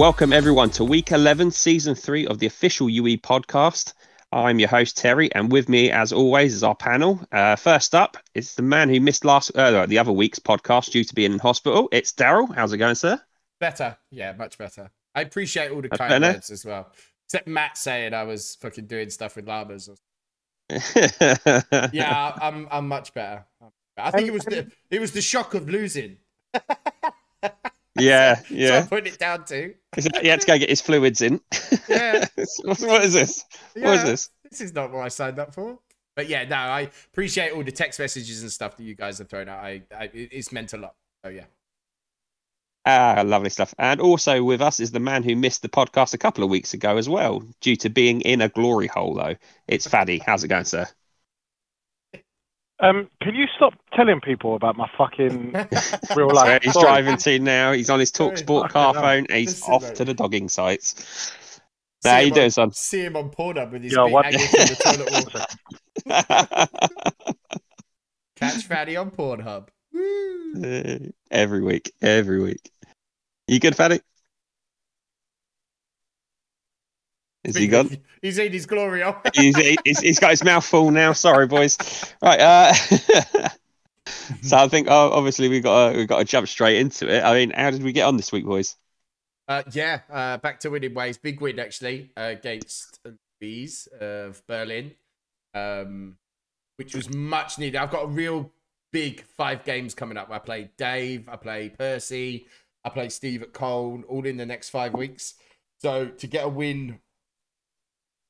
Welcome everyone to week 11, season 3 of the official UE podcast. I'm your host Terry, and with me, as always, is our panel. Uh, first up, it's the man who missed last uh, the other week's podcast due to being in hospital. It's Daryl. How's it going, sir? Better, yeah, much better. I appreciate all the That's kind better. words as well. Except Matt saying I was fucking doing stuff with llamas. Or... Yeah, I'm I'm much better. I think it was the it was the shock of losing. yeah, So I yeah. put it down to He had to go get his fluids in. yeah. what what is this? What is this? This is not what I signed up for. But yeah, no, I appreciate all the text messages and stuff that you guys have thrown out. I, I it's meant a lot. So yeah. Ah, lovely stuff. And also with us is the man who missed the podcast a couple of weeks ago as well, due to being in a glory hole, though. It's Faddy. How's it going, sir? Um, can you stop telling people about my fucking real life? he's story? driving to now. He's on his Sorry. TalkSport car Fucking phone. And he's Listen, off mate. to the dogging sites. See How you him doing, on- son? See him on Pornhub with his Yeah, feet what- hanging from the toilet wall. Catch Fatty on Pornhub. Woo! every week, every week. You good, Faddy? Is he gone? He's in his glory. He's, he's, he's got his mouth full now. Sorry, boys. Right. Uh, so I think oh, obviously we got to, we got to jump straight into it. I mean, how did we get on this week, boys? Uh, yeah, uh, back to winning ways. Big win actually uh, against Bees of Berlin, um, which was much needed. I've got a real big five games coming up. I play Dave, I play Percy, I play Steve at Cole, all in the next five weeks. So to get a win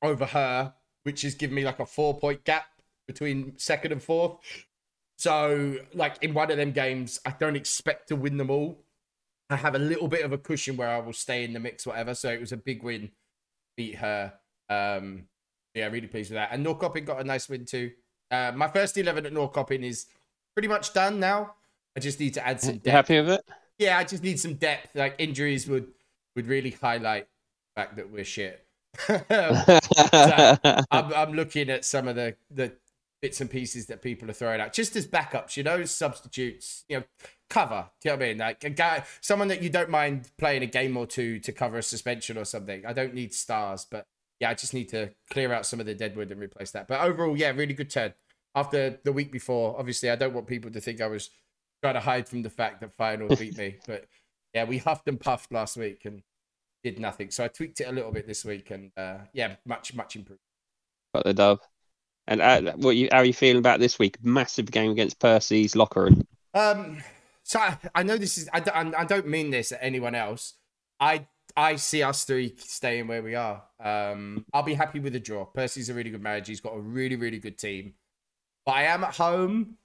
over her, which has given me like a four point gap between second and fourth. So, like in one of them games, I don't expect to win them all. I have a little bit of a cushion where I will stay in the mix, whatever. So it was a big win, beat her. Um, yeah, really pleased with that. And Norrköping got a nice win too. Uh, my first eleven at Norrköping is pretty much done now. I just need to add some You depth. happy with it? Yeah, I just need some depth. Like injuries would would really highlight the fact that we're shit. Um, I'm, I'm looking at some of the the bits and pieces that people are throwing out just as backups, you know, substitutes, you know, cover. Do you know what I mean? Like a guy, someone that you don't mind playing a game or two to cover a suspension or something. I don't need stars, but yeah, I just need to clear out some of the deadwood and replace that. But overall, yeah, really good turn. After the week before, obviously, I don't want people to think I was trying to hide from the fact that Feyenoord beat me, but yeah, we huffed and puffed last week and did nothing. So I tweaked it a little bit this week, and uh, yeah, much much improved. got the dub. And uh, what you how are you feeling about this week? Massive game against Percy's Lokeren. Um, so I, I know this is I, don't- I don't mean this at anyone else. I I see us three staying where we are. Um, I'll be happy with a draw. Percy's a really good manager. He's got a really really good team. But I am at home,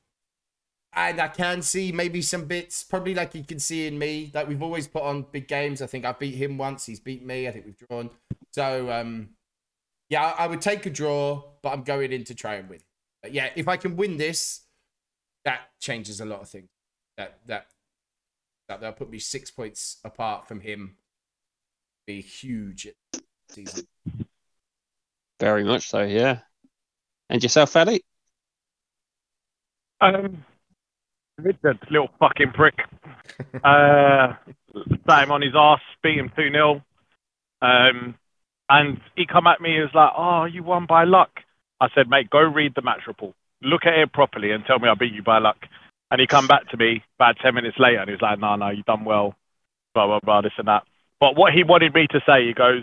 and I can see maybe some bits. Probably like you can see in me. Like we've always put on big games. I think I beat him once. He's beat me. I think we've drawn. So um, yeah, I, I would take a draw, but I'm going in to try and win. But yeah, if I can win this, that changes a lot of things. That that that they'll put me six points apart from him. Be huge season. Very much so, yeah. And yourself, Faddy? Um, Richard, little fucking prick. uh, sat him on his ass, beat him 2 0. Um, and he come at me, he was like, Oh, you won by luck. I said, Mate, go read the match report. Look at it properly and tell me I beat you by luck. And he come back to me about 10 minutes later and he was like, No, no, you done well. Blah, blah, blah, this and that. But what he wanted me to say, he goes,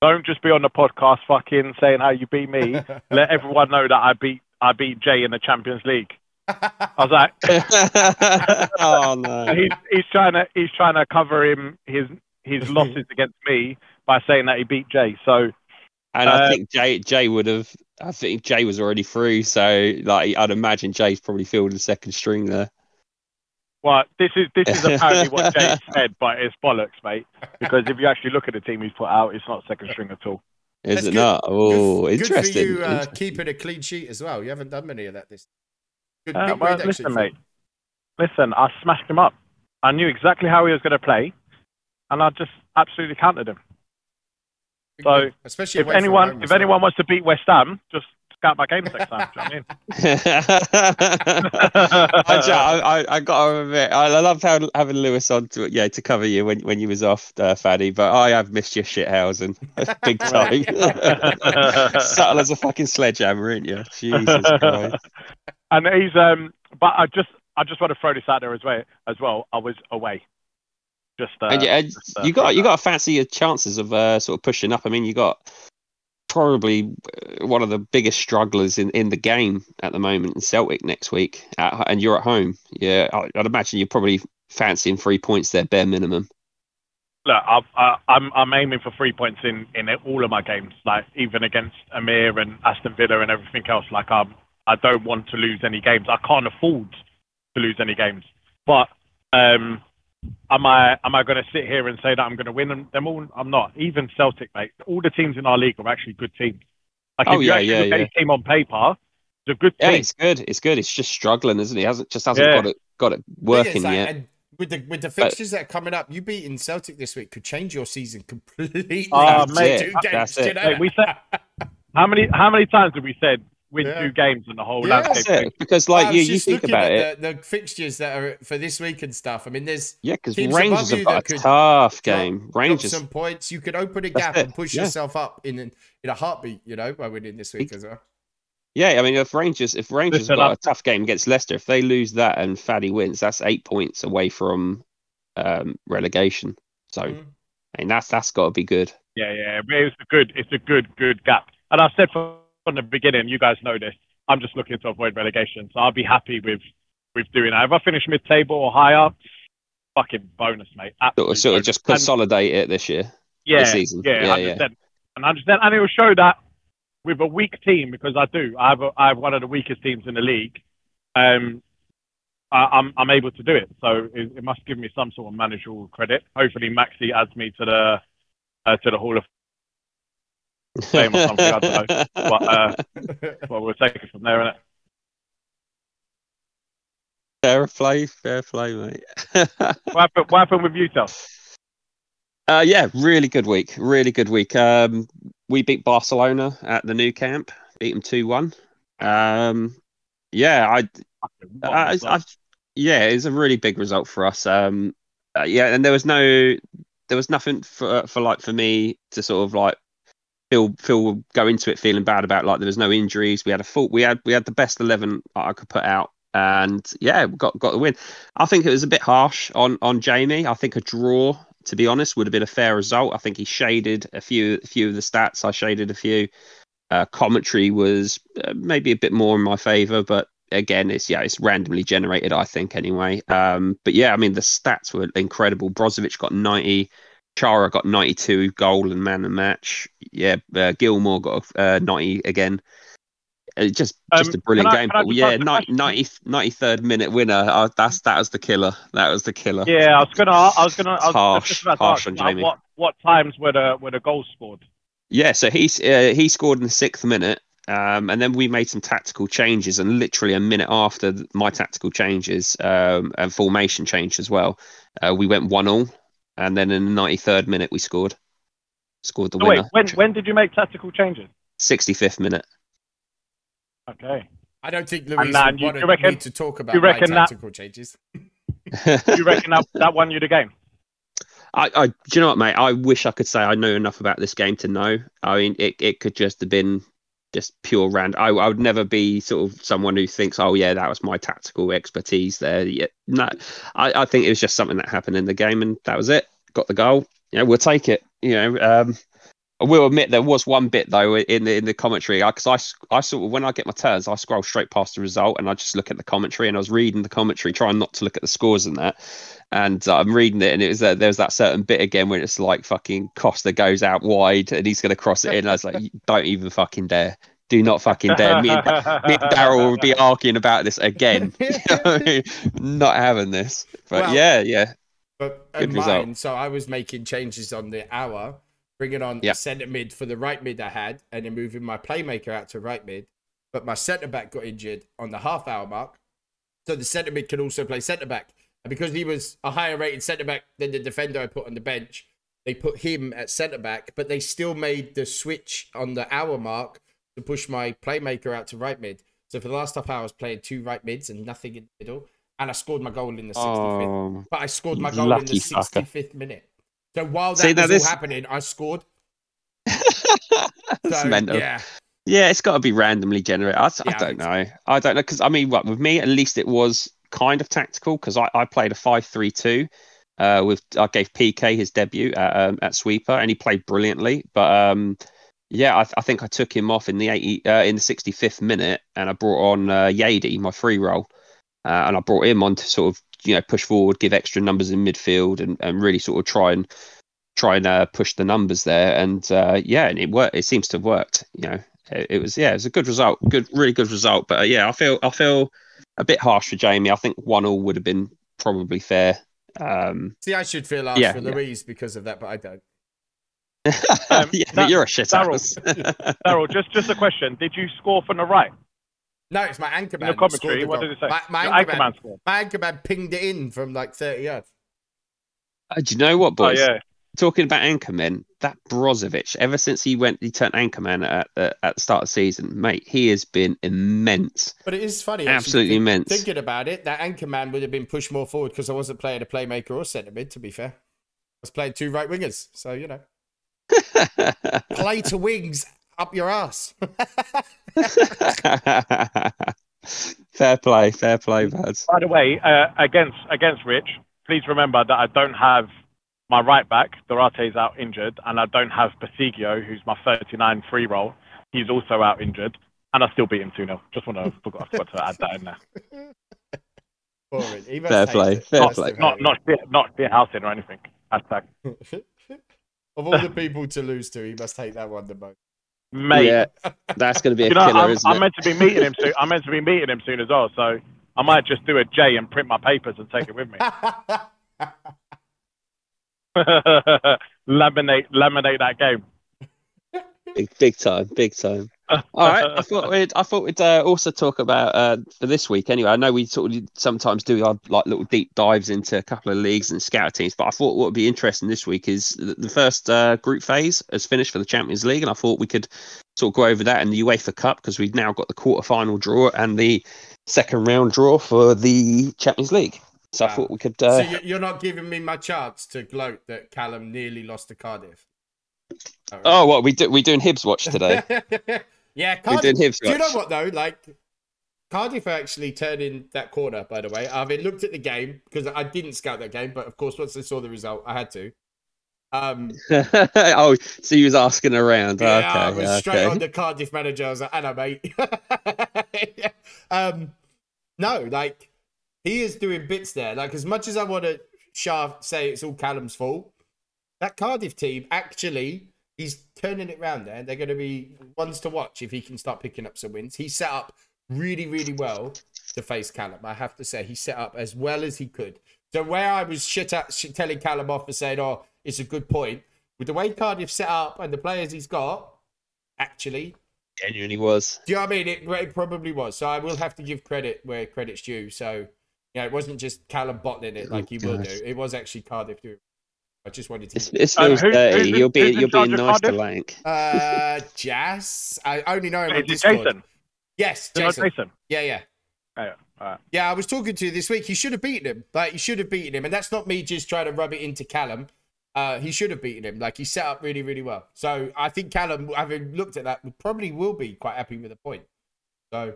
Don't just be on the podcast fucking saying how you beat me. Let everyone know that I beat I beat Jay in the Champions League. I was like, oh no. he's he's trying to he's trying to cover him his his losses against me by saying that he beat Jay. So And I Uh, think Jay Jay would have. I think Jay was already through, so like I'd imagine Jay's probably fielded second string there. well, this is this is apparently what Jay said, but it's bollocks, mate. Because if you actually look at the team he's put out, it's not second string at all. Is That's it good. not? Oh, good, interesting. Good for you uh, Interesting. keeping a clean sheet as well. You haven't done many of that this. Good, Uh, well, listen, Phil. mate. Listen, I smashed him up. I knew exactly how he was going to play, and I just absolutely countered him. So, especially If anyone home if as well. anyone wants to beat West Ham, just scout my games next time. Do you know I, ju- I, I, I got to admit, I I loved how, having Lewis on to yeah to cover you when, when you was off, uh, Faddy. But I have missed your shithousen big time. Subtle as a fucking sledgehammer, ain't you? Jesus Christ. And he's um, but I just I just want to throw this out there as well. As well, I was away. Just uh, and yeah, just, uh, you got you got to fancy your chances of uh, sort of pushing up. I mean, you got probably uh, one of the biggest strugglers in, in the game at the moment in Celtic next week, at, and you're at home. Yeah, I, I'd imagine you're probably fancying three points there, bare minimum. look, I've, I, I'm I'm aiming for three points in in all of my games, like even against Amir and Aston Villa and everything else. Like I'm, I don't want to lose any games. I can't afford to lose any games. But um, am I am I going to sit here and say that I'm going to win them, them all? I'm not. Even Celtic, mate. All the teams in our league are actually good teams. Like Oh, if you yeah, actually yeah, look at yeah. team on paper, it's a good Yeah, it's good. It's good. It's just struggling, isn't it? He hasn't just hasn't Yeah. got it got it working is, like, yet. and with the with the fixtures that are coming up, you beating Celtic this week could change your season completely. Oh, mate, two that's games, you it. know Mate, we said- How many how many times have we said win Yeah. two games in the whole Yeah. landscape? That's. Because like was you, you think about at it. The, the fixtures that are for this week and stuff. I mean, there's Yeah, because teams Rangers above have got a tough game. drop Rangers, some points. You could open a gap and push yeah. yourself up in in a heartbeat. You know, by winning this week as well. yeah. I mean, if Rangers, if Rangers Listen, have got a tough game against Leicester, if they lose that and Faddy wins, that's eight points away from um, relegation. So, Mm. I mean, that's that's got to be good. Yeah, yeah, it's a good, it's a good, good gap. And I said from, from the beginning, you guys know this. I'm just looking to avoid relegation, so I'll be happy with with doing that. If I finish mid-table or higher, fucking bonus, mate. Sort of, Absolute sort of bonus. just And- consolidate it this year. yeah, season. yeah, Yeah, hundred percent, and hundred percent, and it will show that with a weak team because I do. I have a, I have one of the weakest teams in the league. Um, I, I'm I'm able to do it, so it, it must give me some sort of managerial credit. Hopefully, Maxi adds me to the uh, to the Hall of Fame or something, I don't know. But uh, well, we'll take it from there, innit? fair play, fair play, mate. What happened, what happened with you, Tel? Uh, yeah, really good week. Really good week. Um, we beat Barcelona at the new camp, beat them two one. Um, yeah, I, I, I, yeah, it was a really big result for us. Um, uh, yeah, and there was no, there was nothing for for like for me to sort of like feel feel go into it feeling bad about like there was no injuries. We had a full, we had we had the best eleven I could put out. And yeah, got got the win. I think it was a bit harsh on on Jamie. I think a draw to be honest, would have been a fair result. I think he shaded a few a few of the stats. I shaded a few. Uh, commentary was uh, maybe a bit more in my favour, but again, it's yeah, it's randomly generated. I think anyway. Um, but yeah, I mean the stats were incredible. Brozovic got ninety. Chara got 92 goal and man and match. Yeah, uh, Gilmore got uh, 90 again. Uh, just just Um, a brilliant I- game. I But yeah, ask 90, 90, 93rd minute winner. Uh, that's that was the killer. That was the killer. Yeah, I was gonna, I was gonna, I was Harsh, about to harsh ask, on Jamie. what what times were the were the goals scored? Yeah, so he's uh, he scored in the sixth minute, um, and then we made some tactical changes, and literally a minute after my tactical changes um, and formation change as well, uh, we went one all, and then in the ninety third minute we scored, scored the No, wait, winner. when when did you make tactical changes? Sixty fifth minute. Okay. I don't think Louise nah, would you- want you reckon- me to talk about you my reckon that- tactical changes. You reckon that, that won you the game? I, I, do you know what, mate? I wish I could say I know enough about this game to know. I mean, it, it could just have been just pure rand. I, I would never be sort of someone who thinks, oh yeah, that was my tactical expertise there. Yeah, no, I, I think it was just something that happened in the game, and that was it. Got the goal. Yeah, we'll take it. You know, um, I will admit there was one bit though in the in the commentary because I, I sort of when I get my turns I scroll straight past the result and I just look at the commentary and I was reading the commentary trying not to look at the scores and that. And uh, I'm reading it and it was uh, there was that certain bit again where it's like fucking Costa goes out wide and he's gonna cross it in. I was like don't even fucking dare. Do not fucking dare. Me and, me and Daryl will be arguing about this again. Not having this. But Well, yeah yeah. But Good result. mine, so I was making changes on the hour, bringing on a centre mid for the right mid I had, and then moving my playmaker out to right mid. But my centre back got injured on the half hour mark, so the centre mid can also play centre back. And because he was a higher rated centre back than the defender I put on the bench, they put him at centre back. But they still made the switch on the hour mark to push my playmaker out to right mid. So for the last half hour, I was playing two right mids and nothing in the middle. And I scored my goal in the 65th. Oh, but I scored my goal in the lucky fucker. 65th minute. So while that See, was this- all happening, I scored. So, mental. Yeah. Yeah, it's got to be randomly generated. I, Yeah, I don't know. I don't know because I mean, what with me at least it was kind of tactical because I, I played a five-three-two. Uh, with I gave PK his debut at um, at sweeper and he played brilliantly. But um, yeah, I, I think I took him off in the eighty uh, in the sixty-fifth minute and I brought on uh, Yadi, my free role, uh, and I brought him on to sort of you know push forward, give extra numbers in midfield, and, and really sort of try and try and uh, push the numbers there. And uh, yeah, and it worked. It seems to have worked. You know, it, it was yeah, it was a good result, good, really good result. But uh, yeah, I feel I feel a bit harsh for Jamie. I think one all would have been probably fair. Um, See, I should feel harsh Yeah, for yeah. Louise because of that, but I don't. Um, yeah, that- but you're a shit Daryl. house. Daryl, just just a question. Did you score from the right? No, it's my anchor In man. the commentary, the what goal. did it say? My, my Your anchor, man, Anchorman scored. my anchor man pinged it in from like 30 yards. Uh, do you know what, Oh boys? yeah. Talking about anchormen, that Brozovic, ever since he went, he turned anchorman at the at the start of the season, mate. He has been immense. But it is funny. actually, Absolutely think- immense. Thinking about it, that anchor man would have been pushed more forward because I wasn't playing a playmaker or centre mid, to be fair. I was playing two right wingers. So, you know, play to wings up your ass. fair play, fair play, lads. By the way, uh, against against Rich, please remember that I don't have my right back. Dorate's out injured, and I don't have Basigio, who's my 39 free role. He's also out injured, and I still beat him 2 0. Just want to forgot, I forgot to add that in there. Boring. He must Fair play, it. fair Must play. have Not hated not shit, not shit housing or anything. Hashtag of all the people to lose to, he must hate that one the most. Mate. Yeah, that's going to be a you know, killer, I'm, isn't I'm it? meant to be meeting him soon. I'm meant to be meeting him soon as well. So I might just do a J and print my papers and take it with me. laminate, laminate that game. Big, big time, big time. All right, I thought we'd, I thought we'd uh, also talk about uh, for this week. Anyway, I know we sort of sometimes do our like little deep dives into a couple of leagues and scout teams, but I thought what would be interesting this week is the, the first uh, group phase has finished for the Champions League, and I thought we could sort of go over that in the UEFA Cup because we've now got the quarter final draw and the second round draw for the Champions League. So I thought we could. so Uh, you- you're not giving me my chance to gloat that Callum nearly lost to Cardiff. oh, what we do? We doing Hibs watch today? yeah, Cardiff. Do you know what though? Like Cardiff actually turning that corner. By the way, I've looked at the game because I didn't scout that game, but of course, once I saw the result, I had to. Um, oh, so you was asking around. yeah, okay, I was straight on the Cardiff manager. I was like, "Hello, mate." um, no, like he is doing bits there. Like as much as I want to shaft say it's all Callum's fault, that Cardiff team actually he's turning it round there. They're going to be ones to watch if he can start picking up some wins. He set up really, really well to face Callum. I have to say he set up as well as he could. So where I was shit at shit telling Callum off for saying, "Oh, it's a good point," with the way Cardiff set up and the players he's got, actually, Genuinely was. do you know what I mean? It, it probably was. So I will have to give credit where credit's due. So, yeah, it wasn't just Callum bottling it oh, like he will do. It was actually Cardiff doing. It. I just wanted to. this feels who- dirty. who's you're being who's in you're being charge of nice to Cardiff? Lank. Uh, Jazz. I only know him on Is it Discord. Jason? Yes, Is Jason. Jason? Yeah, yeah. Oh, yeah. All right. Yeah, I was talking to you this week. He should have beaten him. Like he should have beaten him, and that's not me just trying to rub it into Callum. Uh, he should have beaten him. Like he set up really, really well. So I think Callum, having looked at that, would probably will be quite happy with the point. So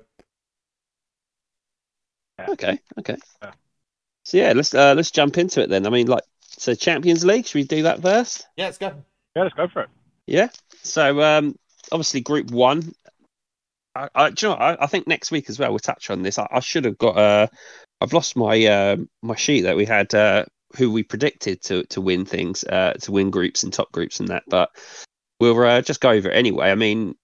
Okay, okay. Yeah. So yeah, let's uh, let's jump into it then. I mean, like, so Champions League. Should we do that first? yeah, let's go. Yeah, let's go for it. Yeah. So um, obviously Group One. I, I, do you know, what? I, I think next week as well we'll touch on this. I, I should have got. Uh, I've lost my uh, my sheet that we had. Uh, who we predicted to to win things, uh, to win groups and top groups and that. But we'll uh, just go over it anyway. I mean,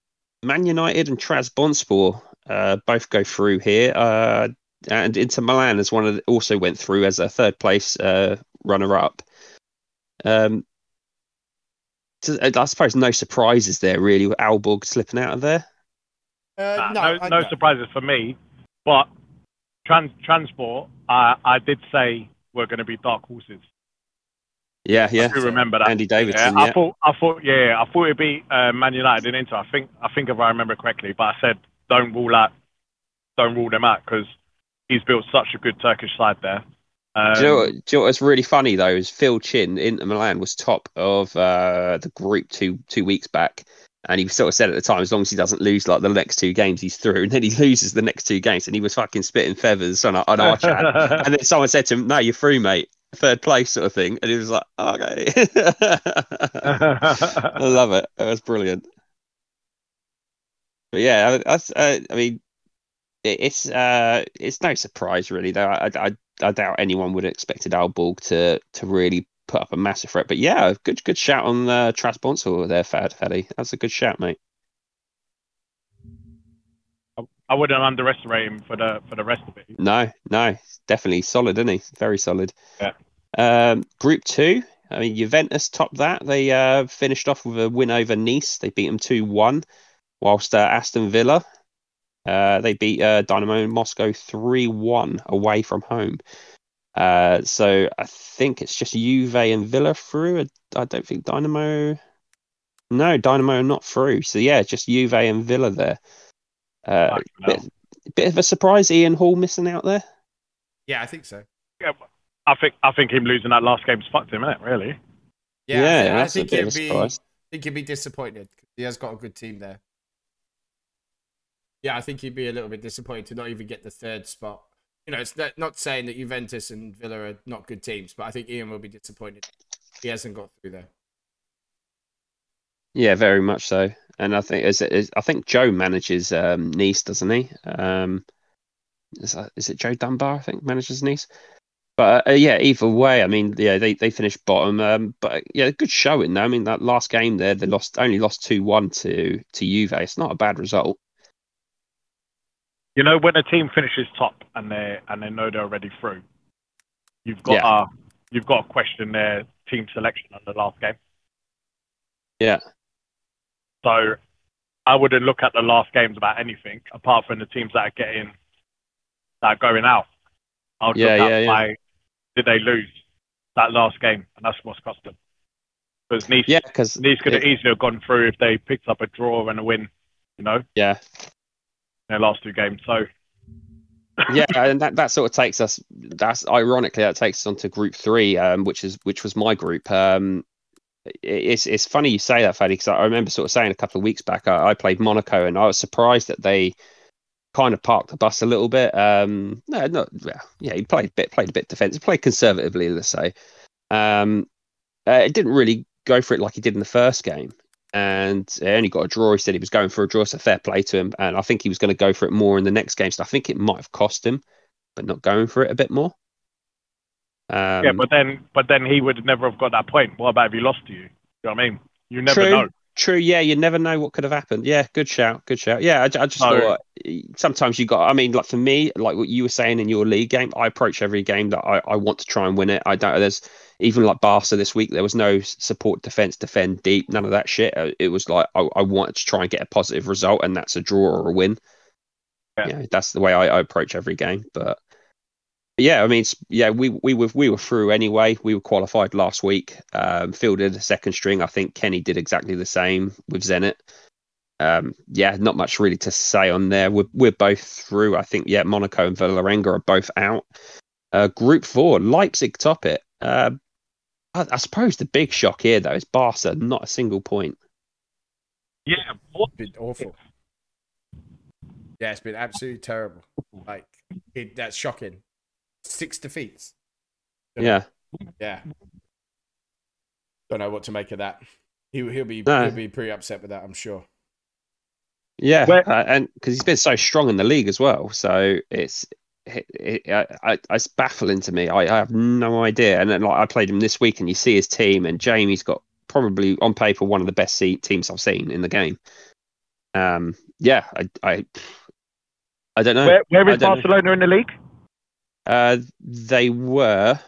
Man United and Trabzonspor uh, both go through here, uh, and Inter Milan as one of the, also went through as a third place uh, runner up. Um, so, uh, I suppose no surprises there really with Aalborg slipping out of there. Uh, Nah, no, no, I- no surprises for me. But trans transport, uh, I did say we're going to be dark horses. Yeah, yeah. I do remember that. Andy Davidson. Yeah, I Yeah, thought, I thought, yeah, I thought it'd be uh, Man United and Inter. I think, I think if I remember correctly, but I said don't rule out, don't rule them out because he's built such a good Turkish side there. Um, do, you know, what- do you know what's really funny though is Phil Chin Inter Milan was top of uh, the group two two weeks back, and he sort of said at the time as long as he doesn't lose like the next two games he's through, and then he loses the next two games, and he was fucking spitting feathers on, our- on our chat, and then someone said to him, "No, you're through, mate, third place sort of thing," and he was like, "Okay." I love it. It was brilliant. But yeah, I, I, I mean, it, it's uh, it's no surprise really. Though I, I, I doubt anyone would have expected Aalborg to to really put up a massive threat. But yeah, good good shout on uh, Trabzonspor there, Fad Faddy. That's a good shout, mate. I wouldn't underestimate him for the for the rest of it. No, no, definitely solid, isn't he? Very solid. Yeah. Um, group two. I mean, Juventus topped that. They uh, finished off with a win over Nice. They beat them two one, whilst uh, Aston Villa uh, they beat uh, Dynamo Moscow three one away from home. Uh, so I think it's just Juve and Villa through. I don't think Dynamo. No, Dynamo are not through. So yeah, just Juve and Villa there. Uh, bit, bit of a surprise. Ian Hall missing out there. Yeah, I think so. Yeah, I think I think him losing that last game's fucked him, innit? Really? Yeah, Yeah, I think, I that's a think bit he'd of a be. surprise. I think he'd be disappointed. He has got a good team there. Yeah, I think he'd be a little bit disappointed to not even get the third spot. You know, it's not, not saying that Juventus and Villa are not good teams, but I think Ian will be disappointed. He hasn't got through there. Yeah, very much so. And I think is, is I think Joe manages um, Nice, doesn't he? Um, is, that, is it Joe Dunbar? I think manages Nice. But uh, yeah, either way, I mean, yeah, they, they finished bottom. Um, but yeah, good showing though. I mean, that last game there, they lost only lost two one to to Juve. It's not a bad result. You know, when a team finishes top and they and they know they're already through, you've got Yeah. uh, you've got to question their team selection on the last game. Yeah. So I wouldn't look at the last games about anything apart from the teams that are getting that are going out. I would Yeah, look at yeah, yeah. why did they lose that last game, and that's what's cost them. Because Nice, Yeah, because Nice could have easily have gone through if they picked up a draw and a win, you know, yeah, their last two games. So yeah, and that, that sort of takes us. That's ironically that takes us on to Group Three, um, which is which was my group. Um, it's it's funny you say that, Faddy, because I remember sort of saying a couple of weeks back I, I played Monaco and I was surprised that they kind of parked the bus a little bit. Um, no, not yeah, he played a bit, played a bit defensive, played conservatively, let's say. Um, uh, it didn't really go for it like he did in the first game, and he only got a draw. He said he was going for a draw, so fair play to him. And I think he was going to go for it more in the next game. So I think it might have cost him, but not going for it a bit more. Um, yeah, but then but then he would never have got that point. What about if he lost to you? You know what I mean? You never True. know. True. Yeah, you never know what could have happened. Yeah, good shout. Good shout. Yeah, I, I just No. thought sometimes you got. I mean, like for me, like what you were saying in your league game, I approach every game that I, I want to try and win it. I don't. There's even like Barca this week. There was no support defense, defend deep, none of that shit. Uh, It was like I, I wanted to try and get a positive result, and that's a draw or a win. Yeah. Yeah, that's the way I, I approach every game. But yeah, I mean, yeah, we we were we were through anyway. We were qualified last week. Um, fielded a second string. I think Kenny did exactly the same with Zenit. Um, yeah, not much really to say on there. We're we're both through. I think yeah, Monaco and Villamenga are both out. Uh, group four, Leipzig top it. Uh, I, I suppose the big shock here though is Barca, not a single point. Yeah. What? Been awful. Yeah, it's been absolutely terrible. Like it, that's shocking. Six defeats. Yeah, Yeah. Don't know what to make of that. He, he'll be No. he'll be pretty upset with that, I'm sure. yeah, Where- uh, and because he's been so strong in the league as well, so it's it, it, I, I, it's baffling to me. I, I have no idea. And then like I played him this week, and you see his team, and Jamie's got probably on paper one of the best se- teams I've seen in the game. Um, yeah, I, I, I don't know. Where, where I know. Barcelona in the league? Uh, they were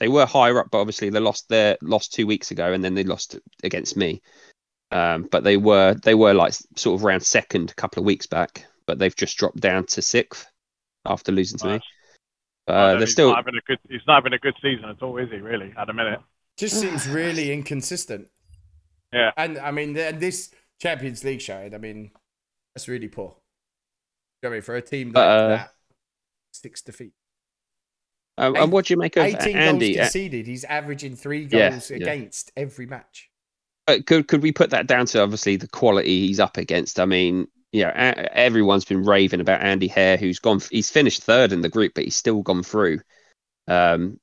they were higher up, but obviously they lost their lost two weeks ago, and then they lost against me. Um, but they were they were like sort of around second a couple of weeks back, but they've just dropped down to sixth after losing to me. Nice. Uh, they're still not having a good. He's not having a good season at all, is he? Really, at the minute. Just seems really inconsistent. Yeah. And I mean, and this Champions League showing, I mean, that's really poor. I mean, for a team like Uh, that, six defeats. eight- and what do you make of 18 Andy? goals Uh, conceded. He's averaging three goals yeah. against every match. uh, could could we put that down to obviously the quality he's up against? I mean, you know, a- everyone's been raving about Andy Hare, who's gone. He's finished third in the group, but he's still gone through. Um,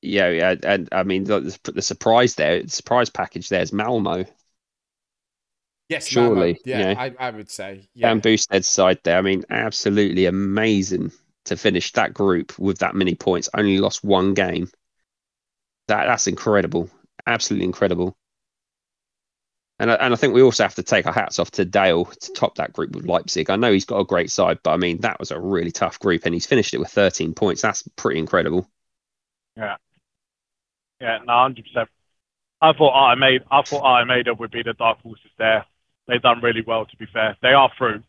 yeah, yeah, and I mean the, the surprise there, the surprise package there is Malmo. Yes, Surely, Malmo. Yeah, yeah. I, I would say. Yeah. Dan Boosted's side there. I mean, absolutely amazing to finish that group with that many points. Only lost one game. That that's incredible. Absolutely incredible. And I, and I think we also have to take our hats off to Dale to top that group with Leipzig. I know he's got a great side, but I mean that was a really tough group, and he's finished it with 13 points. That's pretty incredible. Yeah, Yeah, no, hundred percent. I thought Artmedia, I thought Artmedia would be the dark horses there. They've done really well, to be fair. They are through,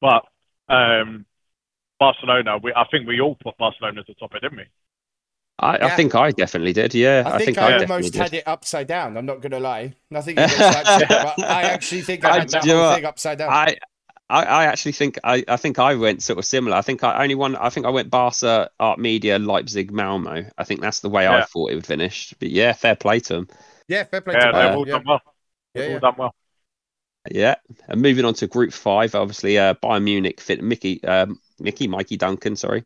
but um, Barcelona. We, I think we all put Barcelona at the top, of it, didn't we? I, I think I definitely did. Yeah, I think I, definitely almost did. had it upside down. I'm not going to lie. Nothing against that shit, but I actually think I I- had that do you know whole thing upside down. I, I, I actually think I, I think I went sort of similar. I think I only one. I think I went Barca, Artmedia, Leipzig, Malmo. I think that's the way I thought it would finish. But yeah, fair play to them. yeah, fair play Yeah, to they've both. all Yeah. done well. Yeah, They've yeah. all done well. Yeah, and moving on to Group Five, obviously uh, Bayern Munich fit Mickey, um, Mickey, Mikey Duncan, sorry.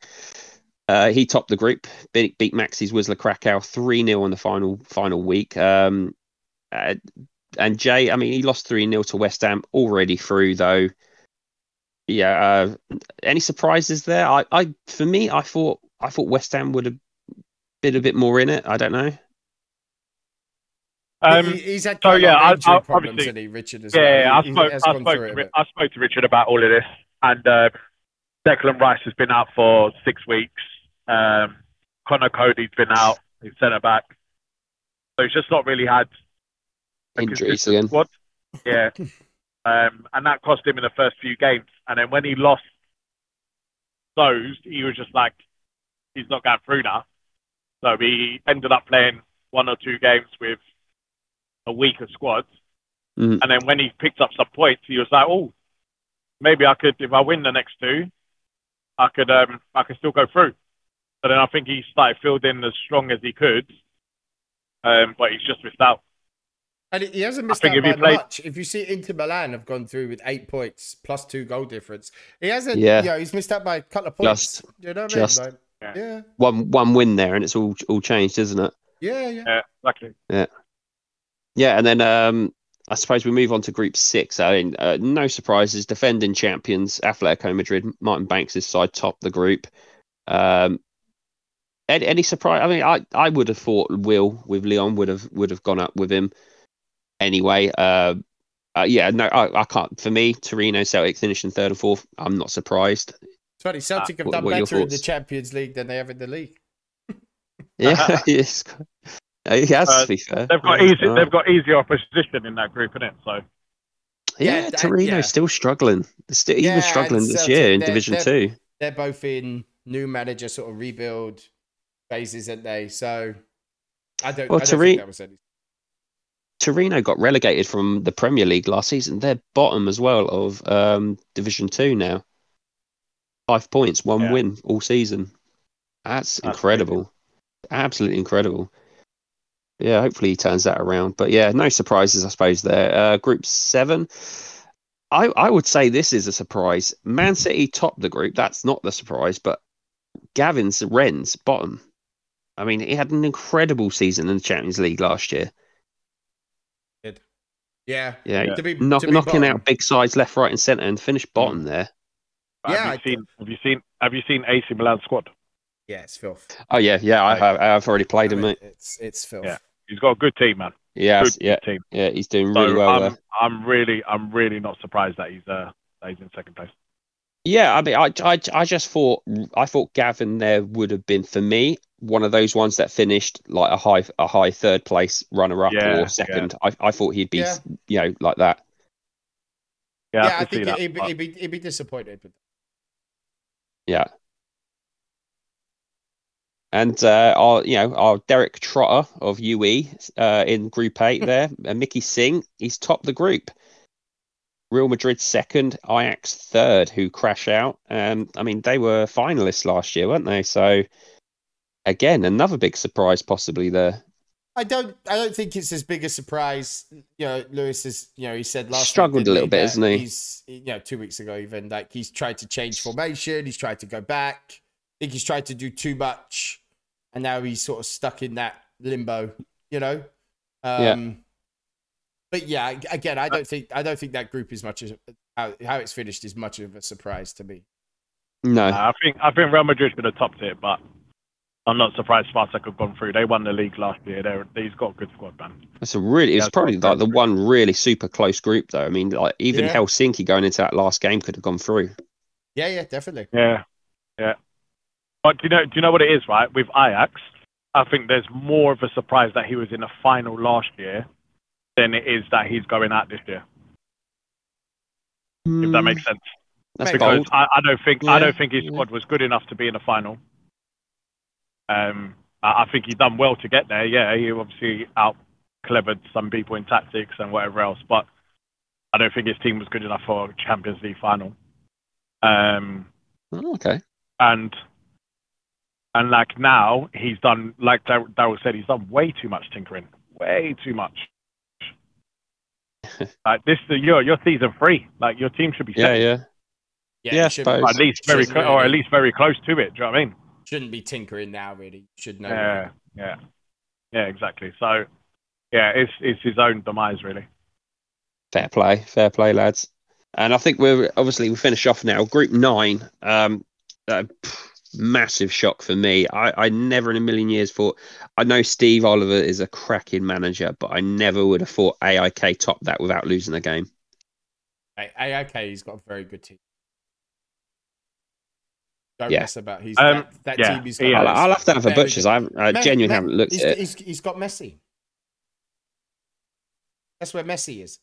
Uh, he topped the group, beat, beat Maxi's Wisla Krakow three 0 in the final final week. Um, uh, and Jay, I mean, he lost three 0 to West Ham, already through though. Yeah, uh, any surprises there? I, I, for me, I thought I thought West Ham would have been a bit more in it. I don't know. Um, he, he's had so, quite a yeah, lot I- of I- problems, obviously- hasn't he, Richard? As yeah, well. yeah, I He- he spoke, I spoke, to, it, Ri- but- I spoke to Richard about all of this, and uh, Declan Rice has been out for six weeks. Um, Conor Coady's been out, he's centre back, so he's just not really had a Injuries again. squad. Yeah, um, and that cost him in the first few games, and then when he lost those, he was just like, he's not going through now. So he ended up playing one or two games with a weaker squad. Mhm. And then when he picked up some points, he was like, "Oh, maybe I could, if I win the next two, I could, um, I could still go through." So then I think he started fielding as strong as he could, um, but he's just missed out. And he hasn't missed out if by played- much. If you see Inter Milan have gone through with eight points plus two goal difference, he hasn't. Yeah. you know, he's missed out by a couple of points. Just- you know what just. I mean? Like, yeah, One one win there, and it's all all changed, isn't it? yeah, yeah. Yeah, exactly. Yeah. Yeah, and then um, I suppose we move on to Group Six. I mean, uh, no surprises. Defending champions Atletico Madrid, Martin Banks' side top the group. Um, any, any surprise? I mean, I, I would have thought Will with Leon would have would have gone up with him anyway. Uh, uh, yeah, no, I, I can't. For me, Torino, Celtic finishing third and fourth. I'm not surprised. It's funny. Celtic have done what your better in the? Champions League than they have in the league. Yeah, yes, he has Uh, to be fair. They've got Yeah, easy, right. they've got easier opposition in that group, innit? So Yeah, Yeah, Torino's yeah. still struggling. They're still, Yeah, even struggling this year in Division they're- Two. They're both in new manager sort of rebuild phases, aren't they? So I don't. Well, I don't Tori- think that was any. Torino got relegated from the Premier League last season. They're bottom as well of um, Division Two now. Five points, one Yeah. win all season. That's, That's incredible. Absolutely incredible. Yeah, hopefully he turns that around. But yeah, no surprises, I suppose. There, uh, Group Seven. I I would say this is a surprise. Man City topped the group. That's not the surprise, but Gavin's Rennes bottom. I mean, he had an incredible season in the Champions League last year. Yeah. Yeah, To be, knock, to be knocking bottom. out big sides left, right, and centre, and finish bottom there. but Yeah, I- have you seen, have you seen, have you seen AC Milan squad? Yeah, it's filth. Oh yeah, yeah, I Like- have. I've already played I him, mean, mate. It's it's filth. Yeah. He's got a good team, man. Yeah, Good, yeah, team. yeah. He's doing So really well I'm, there. I'm really, I'm really not surprised that he's uh, that he's in second place. Yeah, I mean, I, I, I just thought, I thought Gavin there would have been for me one of those ones that finished like a high, a high third place runner up Yeah, or second. I, I thought he'd be, Yeah. you know, like that. Yeah, Yeah, I, I can see think that. he'd, be- but- he'd, be, he'd be disappointed. With Yeah. And uh, our, you know, our Derek Trotter of UE uh, in Group Eight there, uh, Mickey Singh, he's topped the group. Real Madrid second, Ajax third, who crash out. Um, I mean, they were finalists last year, weren't they? So again, another big surprise possibly there. I don't. I don't think it's as big a surprise. You know, Lewis is. You know, he said last struggled week, a little bit, that isn't he? He's. You know, two weeks ago, even like he's tried to change formation. He's tried to go back. I think he's tried to do too much, and now he's sort of stuck in that limbo. You know. Um, Yeah. But yeah, again, I don't think I don't think that group is much as how, how it's finished is much of a surprise to me. No, Uh, I think I think Real Madrid should have topped it, but I'm not surprised Spartak have gone through. They won the league last year. They're, he's got a good squad, man. that's a really. It's Yeah, probably like the close. one really super close group, though. I mean, like even Yeah. Helsinki going into that last game could have gone through. Yeah, yeah, definitely. Yeah, yeah. But do you know? Do you know what it is? Right with Ajax, I think there's more of a surprise that he was in the final last year than it is that he's going out this year. If that makes sense. That's because. I, I don't think Yeah, I don't think his yeah. squad was good enough to be in the final. Um, I, I think he done well to get there. Yeah, he obviously out clevered some people in tactics and whatever else, but I don't think his team was good enough for a Champions League final. Um, Oh, okay. and and like now he's done like Dar- Daryl said, he's done way too much tinkering, way too much. like this, your your season three, like your team should be Yeah, set, yeah. Yeah, Yeah, you should- at least very Shouldn't or at least very close to it. Do you know what I mean? shouldn't be tinkering now. Really, should know. Yeah, yeah, yeah, exactly. So, yeah, it's it's his own demise, really. Fair play, fair play, lads. And I think we're obviously we finish off now. Group nine, um, uh, pff, massive shock for me. I, I never in a million years thought. I know Steve Oliver is a cracking manager, but I never would have thought AIK topped that without losing a game. Hey, hey, he's got a very good team. Don't Yeah. mess about. He's Um, that, that yeah, team. He's he got I'll. I'll have to have a butchers. I I Me- genuinely Me- haven't looked he's, at it. He's, he's got Messi. That's where Messi is.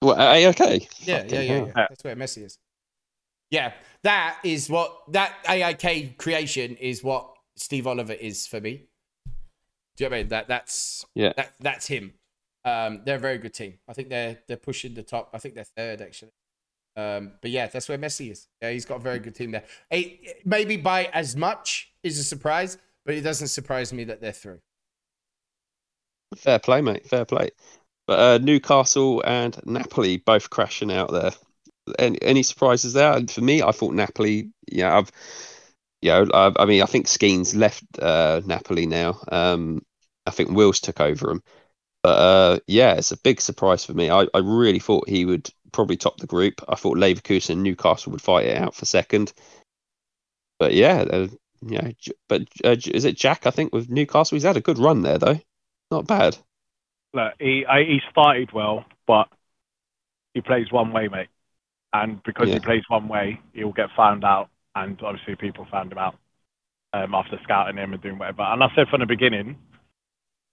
What, AIK? Yeah, Fucking yeah, yeah, yeah. That's where Messi is. Yeah, that is what that AIK creation is. What Steve Oliver is for me. Do you know what I mean? That that's Yeah. that that's him. Um, they're a very good team. I think they're they're pushing the top. I think they're third actually. Um, but yeah, that's where Messi is. Yeah, he's got a very good team there. It, maybe by as much is a surprise, but it doesn't surprise me that they're through. Fair play, mate. Fair play. But uh, Newcastle and Napoli both crashing out there. Any, any surprises there? And for me, I thought Napoli. Yeah, I've. Yeah, I, I mean, I think Skeens left uh, Napoli now. Um, I think Wills took over him. But uh, yeah, it's a big surprise for me. I, I really thought he would probably top the group. I thought Leverkusen and Newcastle would fight it out for second. But yeah, uh, yeah. But uh, is it Jack? I think with Newcastle, he's had a good run there though. Not bad. Look, he I, he started well, but he plays one way, mate. And because Yeah. he plays one way, he'll get found out. And obviously, people found him out um, after scouting him and doing whatever. And I said from the beginning,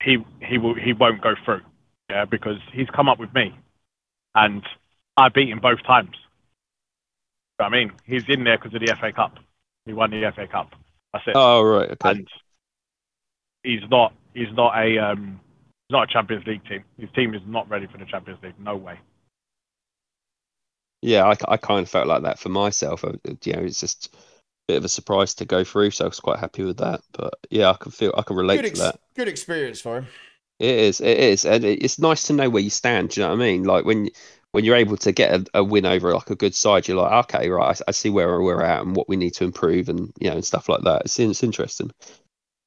he he will he won't go through, yeah, because he's come up with me, and I beat him both times. You know I mean, he's in there because of the FA Cup. He won the FA Cup. That's it. Oh right, okay. and he's not he's not a um he's not a Champions League team. His team is not ready for the Champions League. No way. Yeah, I, I kind of felt like that for myself. Uh, You know, it's just a bit of a surprise to go through, so I was quite happy with that. But yeah, I can feel I can relate Good, to that. good experience for him. It is, it is, and it- it's nice to know where you stand. Do you know what I mean? Like when when you're able to get a, a win over like a good side, you're like, okay, right, I, I see where we're at and what we need to improve, and you know, and stuff like that. It's, it's interesting.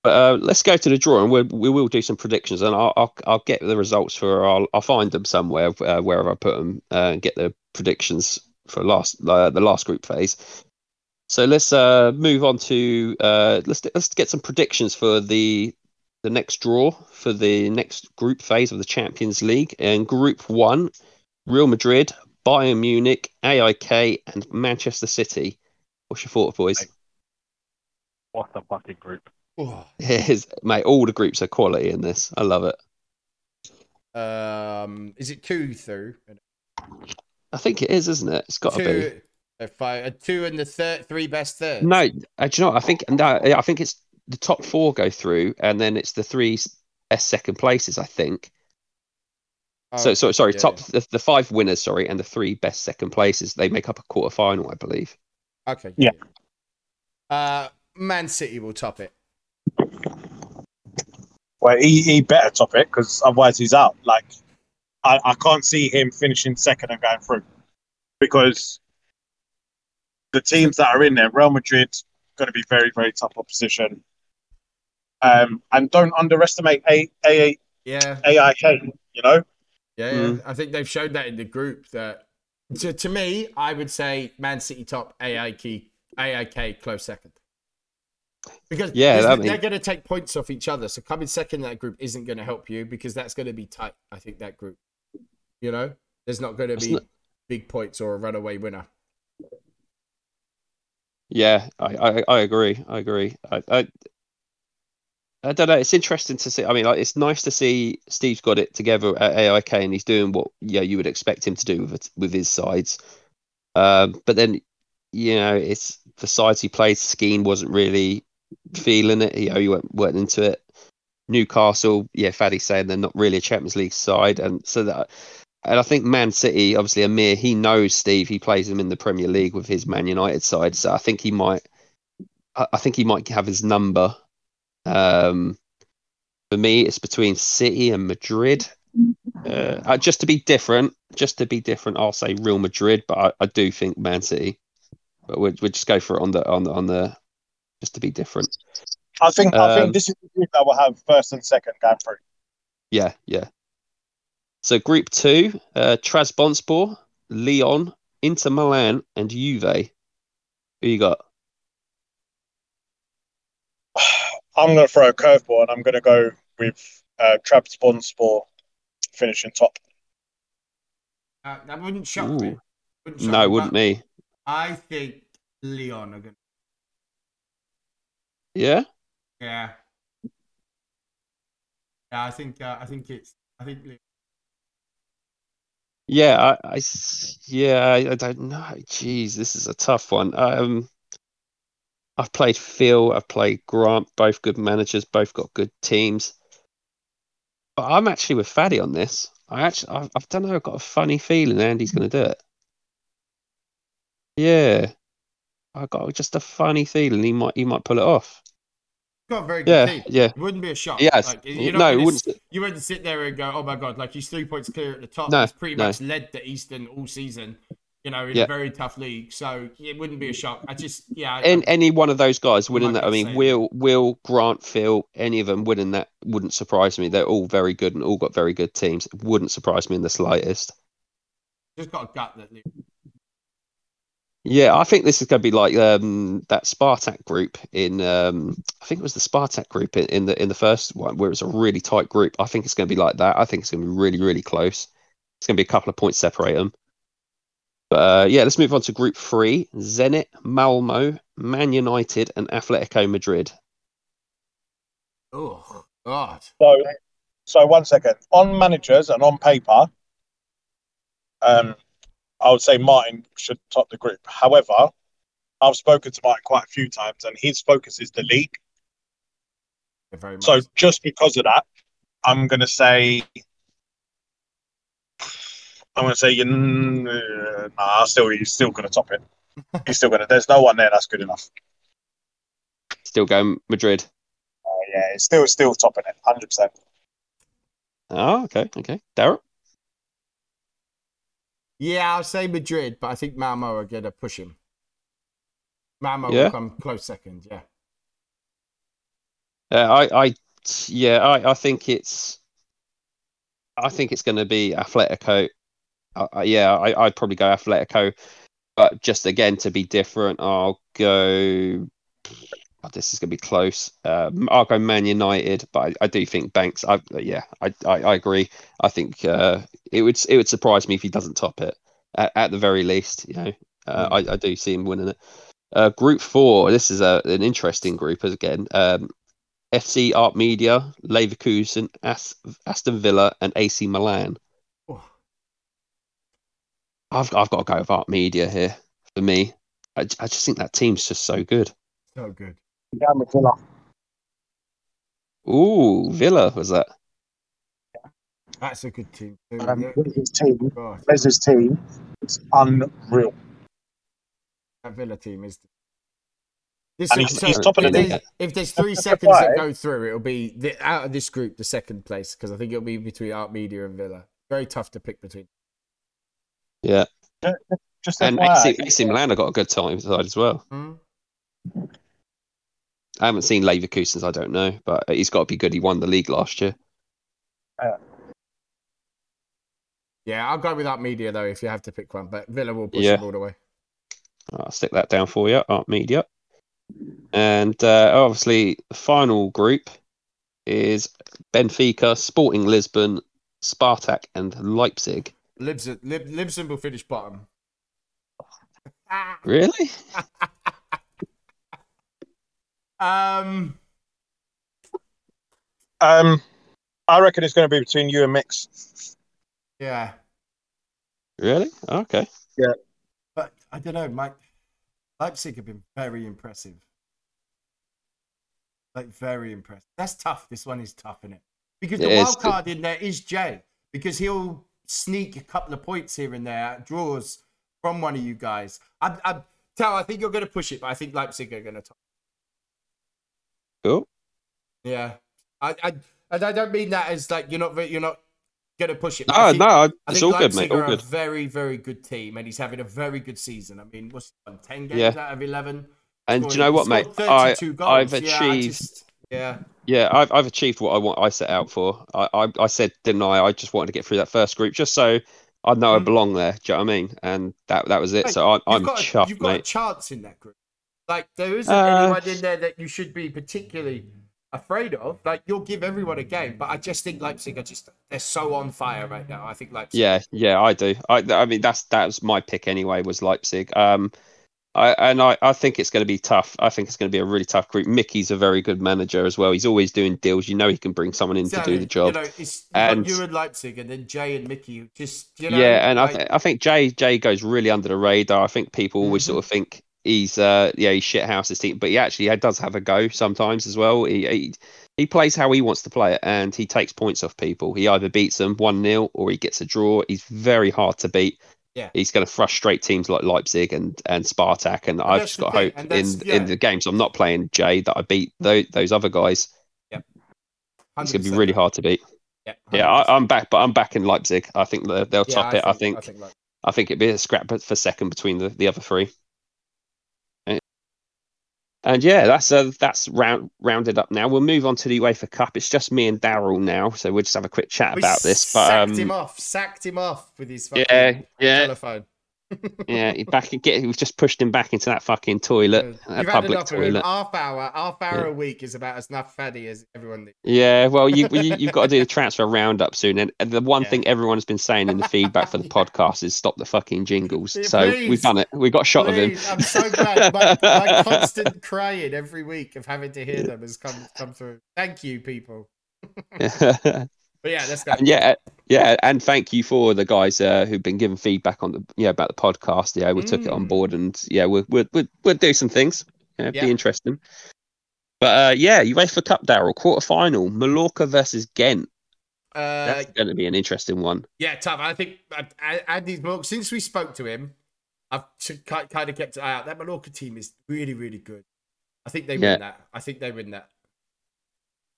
But uh, let's go to the draw, and we'll, we will do some predictions, and I'll I'll, I'll get the results for I'll I'll find them somewhere uh, wherever I put them uh, and get the predictions for last uh, the last group phase. So let's uh, move on to uh, let's let's get some predictions for the the next draw for the next group phase of the Champions League. And Group One, Real Madrid, Bayern Munich, AIK, and Manchester City. What's your thought, boys? What a fucking group. Oh, Here's, mate, all the groups are quality in this. I love it. Um, is it two through? I think it is, isn't it? It's got to be. Two, a five, a two and the third, three best thirds. No, uh, do you know what? I think no, I think it's the top four go through, and then it's the three s- best second places, I think. so, Oh, so sorry, yeah, top yeah. The, the five winners, sorry, and the three best second places, they make up a quarter final, I believe. Okay. Yeah. Uh, Man City will top it. Well, he, he better top it because otherwise he's out. Like, I, I can't see him finishing second and going through because the teams that are in there, Real Madrid, going to be very, very tough opposition. Um, and don't underestimate A, A, Yeah. AIK, you know? Yeah, Mm. I think they've showed that in the group that to, to me, I would say Man City top AIK AIK close second. Because Yeah, they're mean- going to take points off each other. So coming second in that group isn't going to help you because that's going to be tight. I think that group, you know, there's not going to be not- big points or a runaway winner. Yeah, I, I, I agree. I agree. I, I, I don't know. It's interesting to see. I mean, like, it's nice to see Steve's got it together at AIK and he's doing what yeah you would expect him to do with it, with his sides. Um, but then, you know, it's the sides he played. Skeen wasn't really feeling it. You know, he went, went into it. Newcastle, yeah, Faddy's saying they're not really a Champions League side, and so that. And I think Man City, obviously Amir, he knows Steve. He plays him in the Premier League with his Man United side, so I think he might. I I think he might have his number. Um, for me, it's between City and Madrid. Uh, uh, just to be different, just to be different, I'll say Real Madrid, but I, I do think Man City. But we'll, we'll just go for it on the on the on the just to be different. I think I Um, think this is the group that will have first and second going through. Yeah, yeah. So Group Two, uh, Trabzonspor, Leon, Inter Milan, and Juve. Who you got? I'm going to throw a curveball and I'm going to go with uh, Trabzonspor finishing top. Uh, that wouldn't shock me. Wouldn't shock No, me, wouldn't but me. I think Leon are going. to Yeah. Yeah. Yeah, I think uh, I think it's I think Leon. Yeah, I, yeah, I, I don't know. Jeez, this is a tough one. Um, I've played Phil, I've played Grant, both good managers, both got good teams. But I'm actually with Faddy on this. I actually, I, I don't know, I've got a funny feeling Andy's going to do it. Yeah, I got just a funny feeling he might, he might pull it off. Got very good Yeah, team. yeah, It wouldn't be a shock. yes. Like, you're No, it wouldn't. you wouldn't sit there and go, "Oh my god!" Like he's three points clear at the top. No, he's pretty no. much led the Eastern all season. You know, in Yeah. a very tough league, so it wouldn't be a shock. I just, yeah, I- Any, one of those guys winning that, I mean. Will, Will, Grant, Phil, any of them winning that wouldn't surprise me. They're all very good and all got very good teams. It wouldn't surprise me in the slightest. just got a gut that. Yeah, I think this is going to be like um, that Spartak group in. Um, I think it was the Spartak group in, in the in the first one where it was a really tight group. I think it's going to be like that. I think it's going to be really really close. It's going to be a couple of points separate them. But uh, yeah, let's move on to Group Three: Zenit, Malmo, Man United, and Atletico Madrid. Oh God! So, so one second. On managers and on paper, um, I would say Martin should top the group. However, I've spoken to Martin quite a few times, and his focus is the league. Very much. So, just because of that, I'm going to say, I'm going to say, mm, uh, nah, still, he's still going to top it. He's still going to. There's no one there that's good enough. Still going Madrid. Oh, yeah, it's still, still topping it, hundred percent. Oh, okay, okay. Darren. Yeah, I'll say Madrid, but I think Malmo are gonna push him. Malmo Yeah? will come close second. Yeah. Uh, I, I, yeah, I, I think it's, I think it's going to be Atletico. Uh, uh, yeah, I, I'd probably go Atletico, but just again to be different, I'll go. Oh, this is going to be close. Um, I'll go Man United, but I, I do think Banks. I, yeah, I, I, I agree. I think uh, it would, it would surprise me if he doesn't top it at, at the very least. You know, uh, I, I do see him winning it. Uh, group four. This is a, an interesting group again. Um, FC Artmedia, Leverkusen, As- Aston Villa, and AC Milan. Oh, I've I've got to go with Artmedia here for me. I, I just think that team's just so good. so good. Yeah, Villa. Ooh, Villa was that? That's a good team. Too. Um, Yeah. his team, God, Les's team, is unreal. that Villa team is. This And is- he's- so he's top of if, the there's, league. if there's three That's seconds that go through, it'll be the, out of this group the second place because I think it'll be between Artmedia and Villa. Very tough to pick between. Yeah, Just and FYI, AC, AC Milan have got a good time side as well. Hmm? I haven't seen Leverkusen's, I don't know, but he's got to be good. He won the league last year. Yeah, I'll go with Artmedia though if you have to pick one, but Villa will push Yeah. them all the way. I'll stick that down for you, Artmedia. And uh, obviously, the final group is Benfica, Sporting Lisbon, Spartak, and Leipzig. Lib, Libsen will finish bottom. Really? Um, um, I reckon it's going to be between you and Mix. yeah, Really? Okay. Yeah. But I don't know. Mike Leipzig have been very impressive. Like very impressive. That's tough. This one is tough, isn't it? Because the It is. wild card in there is Jay, because he'll sneak a couple of points here and there, draws from one of you guys. I, I tell. I think you're going to push it, but I think Leipzig are going to. Cool. Yeah, I, I, and I don't mean that as like you're not you're not to push it. No, no, I it's all good, mate. All good. a very, very good team, and he's having a very good season. I mean, what's he on, ten games Yeah. out of eleven? And do you know what, mate? I, 32 goals. I've Yeah, I achieved. just- yeah, Yeah, I've I've achieved what I want. I set out for. I I, I said, didn't I? I just wanted to get through that first group, just so I know I Mm. belong there. Do you know what I mean? And that that was it. Mate, so I, you've I'm got a, chuffed, you've got a chance in that group. Like there isn't Uh, anyone in there that you should be particularly afraid of. Like you'll give everyone a game, but I just think Leipzig are just they're so on fire right now. I think Leipzig. Yeah, yeah, I do. I I mean that's that was my pick anyway. Was Leipzig. Um, I and I I think it's going to be tough. I think it's going to be a really tough group. Mickey's a very good manager as well. He's always doing deals. You know he can bring someone in Exactly. to do the job. You know, it's you've got And- you and Leipzig, and then Jay and Mickey. Just you know, yeah, and like, I th- I think Jay Jay goes really under the radar. I think people always Mm-hmm. sort of think he's uh yeah he shit houses team, but he actually does have a go sometimes as well. He he, he plays how he wants to play it, and he takes points off people. He either beats them one 0 or he gets a draw. He's very hard to beat. Yeah. He's going to frustrate teams like Leipzig and and Spartak, and I've just got hope in yeah. in the games. I'm not playing Jay that I beat those, those other guys. Yeah, It's going to be really hard to beat. Yeah, Yeah, I, I'm back, but I'm back in Leipzig. I think they'll, they'll Yeah, top it. I think like- I think it'd be a scrap for second between the, the other three. And- yeah, that's uh, that's round rounded up now. We'll move on to the UEFA Cup. It's just me and Daryl now, so we'll just have a quick chat We about this. But sacked um, him off. Sacked him off with his fucking yeah, yeah, telephone. Yeah. he Back get, we've just pushed him back into that fucking toilet, that public enough of him. toilet. Half hour, half hour Yeah. a week is about as enough fatty as everyone needs. Yeah, well, you, you you've got to do the transfer roundup soon, and, the one Yeah. thing everyone has been saying in the feedback for the podcast is stop the fucking jingles. Yeah, so please. we've done it. We got a shot Please, of him. I'm so glad. My, my constant crying every week of having to hear them has come come through. Thank you, people. But yeah, let's go. And yeah, yeah, and thank you for the guys uh, who've been giving feedback on the yeah about the podcast. Yeah, we took it on Mm. board, and yeah, we'll we'll we'll, we'll do some things. Yeah, Yeah. be interesting. But uh, yeah, UEFA Cup, Daryl, quarter final, Mallorca versus Ghent. Uh, That's going to be an interesting one. yeah, tough. I think uh, Andy's Mallorca. Since we spoke to him, I've kind of kept an eye out. That Mallorca team is really, really good. I think they Yeah. win that. I think they win that.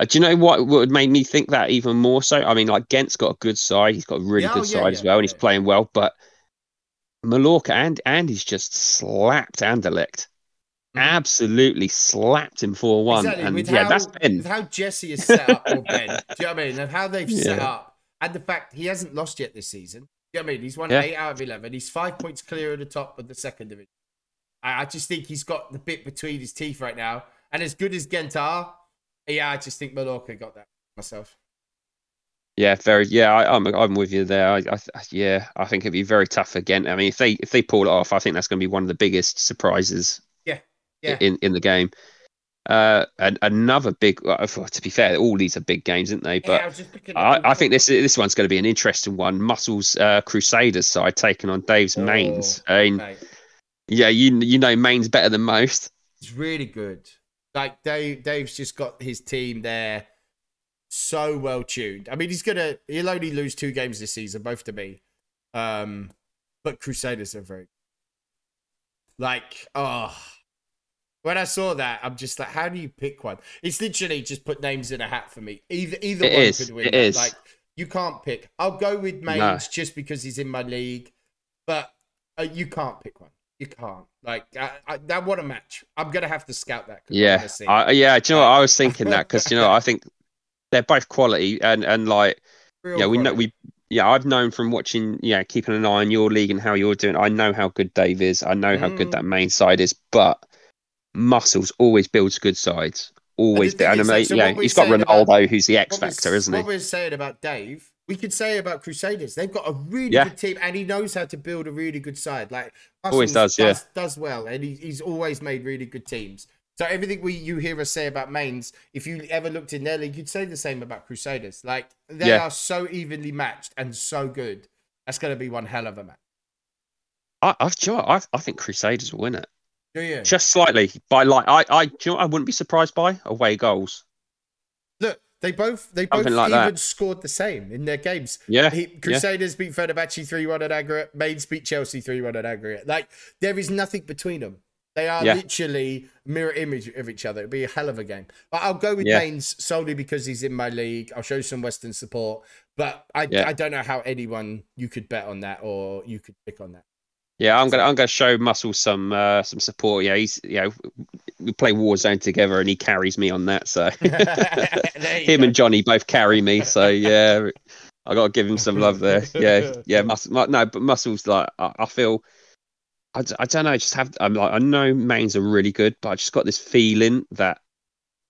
Uh, do you know what would make me think that even more so? I mean, like Ghent's got a good side. He's got a really Yeah, oh, good yeah, side as yeah, well, and he's playing well. But Mallorca and Andy's just slapped Anderlecht. Mhm. Absolutely slapped him 4 1. Exactly. And with yeah, how, that's Ben. How Jesse is set up, or Ben. Do you know what I mean? And how they've set up, and the fact he hasn't lost yet this season. Do you know what I mean? He's won eight out of eleven. He's five points clear of the top of the second division. I, I just think he's got the bit between his teeth right now. And as good as Gent are, yeah, I just think Mallorca got that myself. Yeah, very. Yeah, I, I'm I'm with you there. I, I yeah, I think it'd be very tough again. I mean, if they if they pull it off, I think that's going to be one of the biggest surprises. Yeah, yeah. In in the game. Uh, and another big. uh, To be fair, all these are big games, aren't they? yeah, But I just picking I, I think this this one's going to be an interesting one. Muscles uh, Crusaders side taking on Dave's Oh, Mainz. I mean, yeah, you you know Mainz better than most. it's really good. Like Dave, Dave's just got his team there. so well tuned. I mean, he's gonna he'll only lose two games this season, both to me. Um, but Crusaders are very like oh. When I saw that, I'm just like, how do you pick one? It's literally just put names in a hat for me. Either either It one is, could win. it is. Like you can't pick. I'll go with Mainz No. just because he's in my league, but uh, you can't pick one. You can't. Like I, I, that. What a match! I'm gonna have to scout that. Yeah. I, yeah. Do you know what I was thinking that because you know I think they're both quality and and like Real yeah we know we yeah I've known from watching yeah keeping an eye on your league and how you're doing. I know how good Dave is. I know how good Mm. that main side is, but Muscles always builds good sides. Always, and like, so yeah, he's got saying about- who's the X factor, isn't he? What we're saying about Dave, we could say about Crusaders. They've got a really Yeah. good team, and he knows how to build a really good side. Like Always Muscles does, yeah. does, does well, and he, he's always made really good teams. So everything we you hear us say about Mainz, if you ever looked in their league, you'd say the same about Crusaders. Like they Yeah. are so evenly matched and so good. That's going to be one hell of a match. I, I, you know? I, I think Crusaders will win it Do you? just slightly by like I, I, do you know what I wouldn't be surprised by away goals. Look, they both they both like even that. scored the same in their games. Yeah, He, Crusaders beat Fenerbahce 3 1 at aggregate. Mainz beat Chelsea 3 1 at aggregate. Like, there is nothing between them. They are Yeah. literally mirror image of each other. It'd be a hell of a game. But I'll go with Yeah. Solely because he's in my league. I'll show some Western support. But I, Yeah. I don't know how anyone you could bet on that or you could pick on that. Yeah, I'm gonna I'm gonna show Muscle some uh, some support. Yeah, he's you know we play Warzone together and he carries me on that. So him go. and Johnny both carry me. So yeah, I got to give him some love there. Yeah, yeah. Muscle, no, but Muscles like I, I feel. I, I don't know. I just have. I'm like I know Mainz are really good, but I just got this feeling that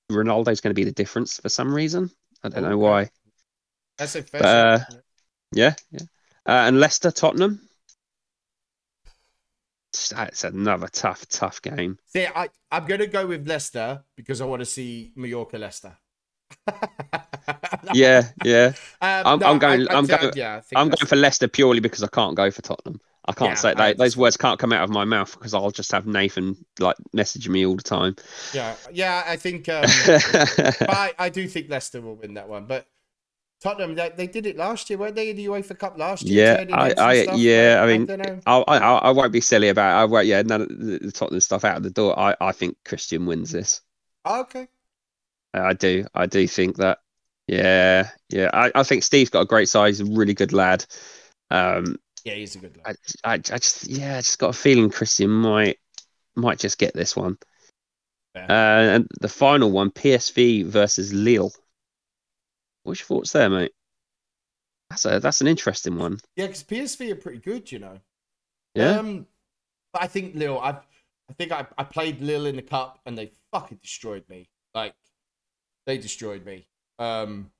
Ronaldo's going to be the difference for some reason. I don't know why. That's a fair uh. Yeah, yeah. Uh, and Leicester Tottenham. It's another tough, tough game. See, I, I'm going to go with Leicester because I want to see Mallorca Leicester. Yeah, yeah. Um, I'm- I'm going- I, I'm think- going- Yeah, I'm going for Leicester purely because I can't go for Tottenham. I can't Yeah, say I. Those words can't come out of my mouth because I'll just have Nathan like messaging me all the time. Yeah, yeah. I think. Um, but I, I do think Leicester will win that one. But Tottenham, they, they did it last year, weren't they? In the UEFA Cup last year. yeah, I, I, stuff? yeah. Like, I mean, don't know. I, I, I won't be silly about. It. I won't. Yeah, none of the, the Tottenham stuff out of the door. I, I think Christian wins this. Oh, okay. I do. I do think that. Yeah, yeah. I, I think Steve's got a great side. He's a really good lad. Um, Yeah, he's a good lad. I, I, I just, yeah, I just got a feeling Christian might, might just get this one. Yeah. Uh, and the final one, PSV versus Lille. What's your thoughts there, mate? That's a, that's an interesting one. Yeah, because PSV are pretty good, you know. Yeah. Um, but I think Lille. I, I think I, I played Lille in the cup and they fucking destroyed me. Like, they destroyed me. Um,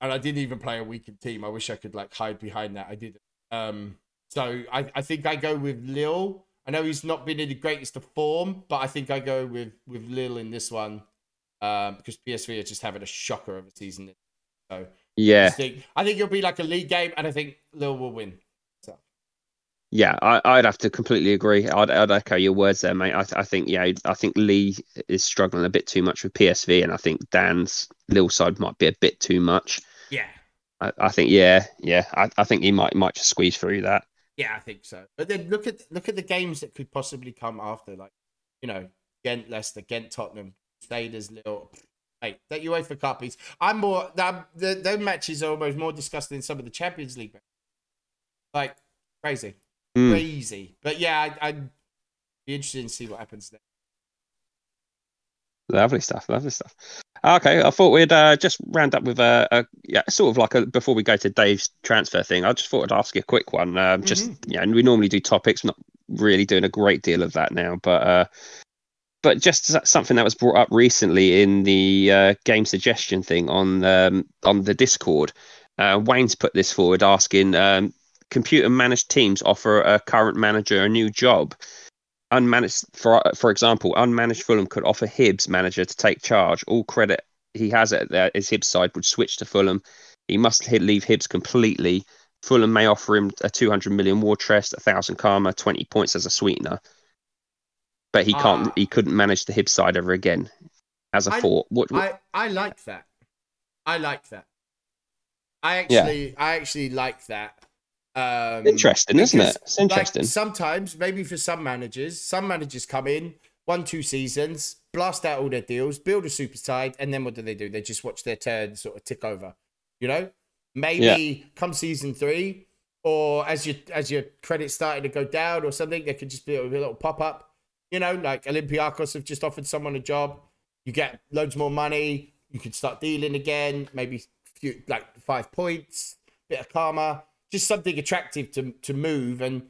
and I didn't even play a weakened team. I wish I could like hide behind that. I didn't. Um, so I, I think I go with Lille. I know he's not been in the greatest of form, but I think I go with with Lille in this one um, because PSV are just having a shocker of a season. So yeah, just think I think it'll be like a league game, and I think Lille will win. So yeah. I, I'd have to completely agree. I'd, I'd echo your words there, mate. I, I think, yeah, I think Lee is struggling a bit too much with PSV, and I think Dan's Lille side might be a bit too much. yeah, I, I think, yeah, yeah. I, I think he might might just squeeze through that. yeah, I think so. But then look at look at the games that could possibly come after, like you know, Ghent, Leicester, Ghent, Tottenham, Staders, little. Hey, that UEFA Cup is. I'm more. That the those matches are almost more disgusting than some of the Champions League. matches. Like crazy, Mm. crazy. But yeah, I, I'd be interested to see what happens there. Lovely stuff, lovely stuff. Okay, I thought we'd uh, just round up with a, a yeah, sort of like a before we go to Dave's transfer thing. I just thought I'd ask you a quick one. Um, just yeah, and we normally do topics, not really doing a great deal of that now, but uh, but just something that was brought up recently in the uh, game suggestion thing on um, on the Discord. Uh, Wayne's put this forward, asking um, computer managed teams offer a current manager a new job. Unmanaged for for example unmanaged fulham could offer Hibs manager to take charge. All credit he has it there is Hibs side would switch to fulham. He must leave Hibs completely. Fulham may offer him a 200 million war chest a thousand karma 20 points as a sweetener but he can't Ah. he couldn't manage the Hibs side ever again as a I- thought what, what I I like that. I like that. I Yeah. actually, I actually like that. Um, Interesting, isn't it? It's interesting. Like, sometimes, maybe for some managers, some managers come in, one, two seasons, blast out all their deals, build a super side, and then what do they do? They just watch their turn sort of tick over. You know, maybe come season three, or as your as your credits starting to go down or something, there could just be a, little pop up. You know, like Olympiacos have just offered someone a job. You get loads more money. You can start dealing again. Maybe few, like five points, bit of karma, just something attractive to to move and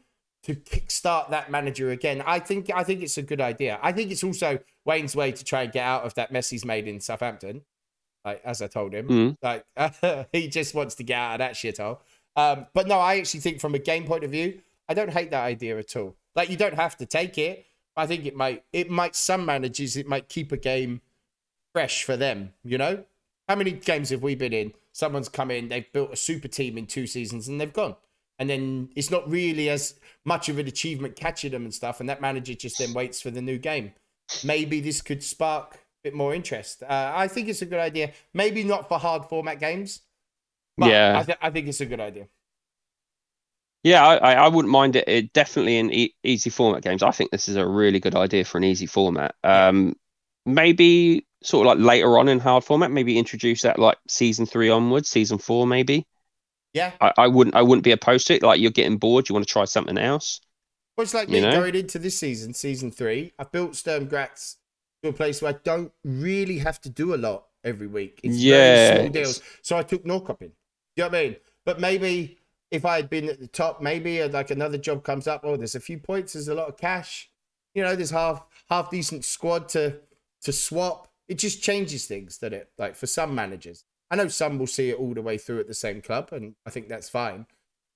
to kickstart that manager again. I think I think it's a good idea. I think it's also Wayne's way to try and get out of that mess he's made in Southampton. Like as I told him, Mm. like he just wants to get out of that shithole. Um, but no, I actually think from a game point of view, I don't hate that idea at all. Like you don't have to take it. I think it might it might some managers it might keep a game fresh for them. You know, how many games have we been in? Someone's come in, they've built a super team in two seasons, and they've gone. And then it's not really as much of an achievement catching them and stuff. And that manager just then waits for the new game. Maybe this could spark a bit more interest. Uh, I think it's a good idea. Maybe not for hard format games. But Yeah. I, th- I think it's a good idea. Yeah, I, I wouldn't mind it, it definitely in e- easy format games. I think this is a really good idea for an easy format. Um, maybe sort of like later on in hard format, maybe introduce that like season three onwards, season four maybe. Yeah. I, I wouldn't I wouldn't be opposed to it. Like you're getting bored, you want to try something else. Well, it's like You me know? going into this season, season three. I built Sturm Graz to a place where I don't really have to do a lot every week. It's Yeah, very small deals. So I took Norrköping. You know what I mean? But maybe if I had been at the top, maybe like another job comes up. Oh, there's a few points. There's a lot of cash. You know, there's half half decent squad to to swap. It just changes things, doesn't it? Like for some managers, I know some will see it all the way through at the same club, and I think that's fine.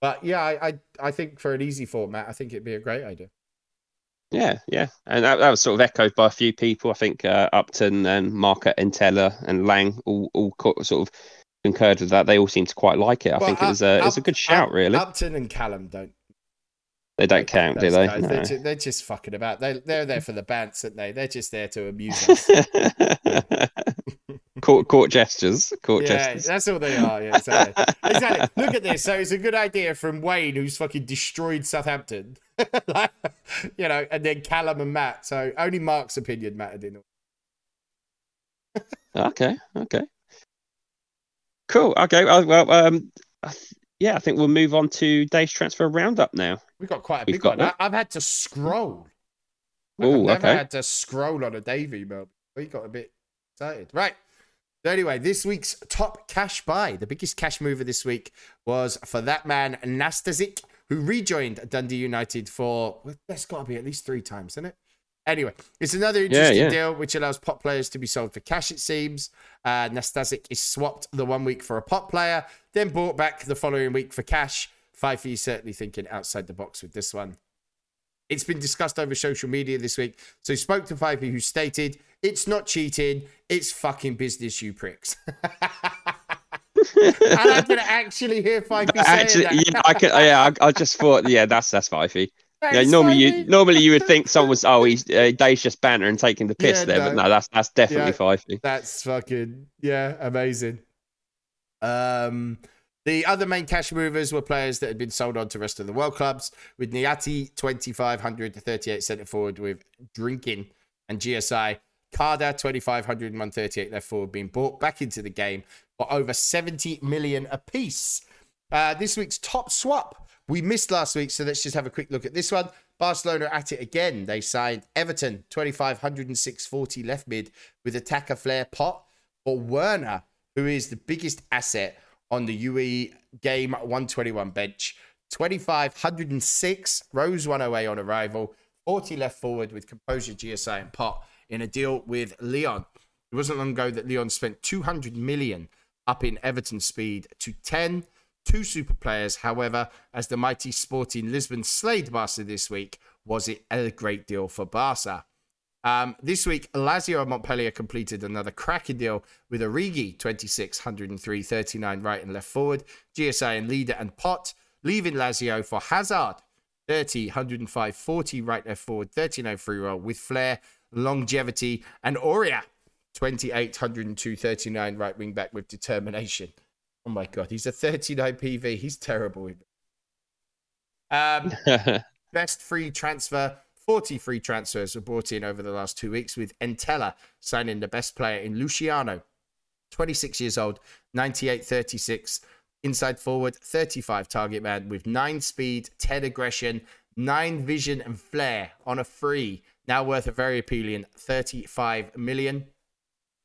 But yeah, I I, I think for an easy format, I think it'd be a great idea. Yeah, yeah, and that, that was sort of echoed by a few people. I think uh, Upton and Marker and Teller and Lang all all sort of concurred with that. They all seem to quite like it. I Well, think it was a it's a good shout, Up- really. Upton and Callum don't. they don't count, do they? No. They're, ju- they're just fucking about. They they're there for the bants, aren't they? They're just there to amuse us. court court gestures, court yeah, gestures. that's all they are. Yeah, exactly. exactly. Look at this. So it's a good idea from Wayne, who's fucking destroyed Southampton. Like, you know, and then Callum and Matt. So only Mark's opinion mattered in. all. Okay, okay, cool. Okay, well, well um, yeah, I think we'll move on to day's transfer roundup now. We've got quite a We've big one. I, I've had to scroll. Oh, okay. I've never okay. had to scroll on a Dave email. We got a bit excited. Right. So anyway, this week's top cash buy, the biggest cash mover this week was for that man Nastasic, who rejoined Dundee United for well, that's got to be at least three times, isn't it? Anyway, it's another interesting yeah. deal which allows pot players to be sold for cash. It seems uh, Nastasic is swapped the one week for a pot player, then bought back the following week for cash. Fifey is certainly thinking outside the box with this one. It's been discussed over social media this week. So he spoke to Fifey, who stated, "It's not cheating. It's fucking business, you pricks." and I can actually hear Fifey saying Actually, that. yeah, I could. Yeah, I, I just thought, yeah, that's that's fifey. Yeah, normally you normally you would think someone was oh he's uh, Dave's just banter and taking the piss Yeah, there, but no. no, that's that's definitely Yeah. fifey. That's fucking yeah, amazing. Um, the other main cash movers were players that had been sold on to rest of the world clubs, with Niati 2500 to 38 centre forward with Drinking and GSI. Carda 2500 and 138 left forward being bought back into the game for over 70 million apiece. Uh, this week's top swap. We missed last week, so let's just have a quick look at this one. Barcelona at it again. They signed Everton 2500 and 640 left mid with attacker Flair Pot for Werner, who is the biggest asset on the UE game 121 bench. 2506 rose one away on arrival. 40 left forward with composure GSI and Pot in a deal with Leon. It wasn't long ago that Leon spent 200 million up in Everton speed to 10. Two super players, however, as the mighty Sporting Lisbon slayed Barca this week, was it a great deal for Barca? Um, this week, Lazio and Montpellier completed another cracking deal with Origi, 26, 103, 39 right and left forward, GSI and Leader and Pot, leaving Lazio for Hazard, 30, 105, 40 right left forward, 39 free role with flair, longevity, and Aurea. 28, 102, 39 right wing back with determination. Oh my God, he's a 39 PV. He's terrible. Um, best free transfer. 40 free transfers were brought in over the last two weeks, with Entella signing the best player in Luciano, 26 years old, 98 36, inside forward, 35 target man with 9 speed, 10 aggression, 9 vision and flair on a free, now worth a very appealing 35 million.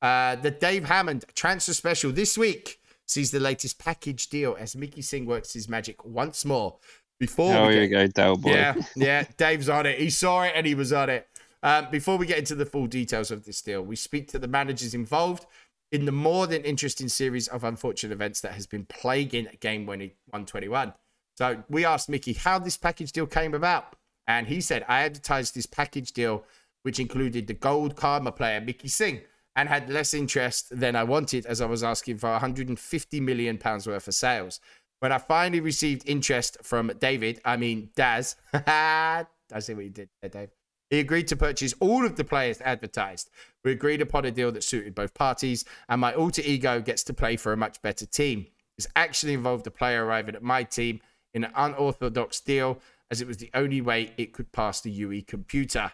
Uh, the Dave Hammond transfer special this week sees the latest package deal as Mickey Singh works his magic once more. Before oh, we get- go, Dale boy. yeah, yeah. Dave's on it. He saw it and he was on it. Um, before we get into the full details of this deal, we speak to the managers involved in the more than interesting series of unfortunate events that has been plaguing Game Winning 121. So we asked Mickey how this package deal came about. And he said, I advertised this package deal, which included the gold karma player, Mickey Singh, and had less interest than I wanted as I was asking for 150 million pounds worth of sales. When I finally received interest from David, I mean Daz, I see what you did there, Dave. He agreed to purchase all of the players advertised. We agreed upon a deal that suited both parties, and my alter ego gets to play for a much better team. This actually involved a player arriving at my team in an unorthodox deal, as it was the only way it could pass the UE computer.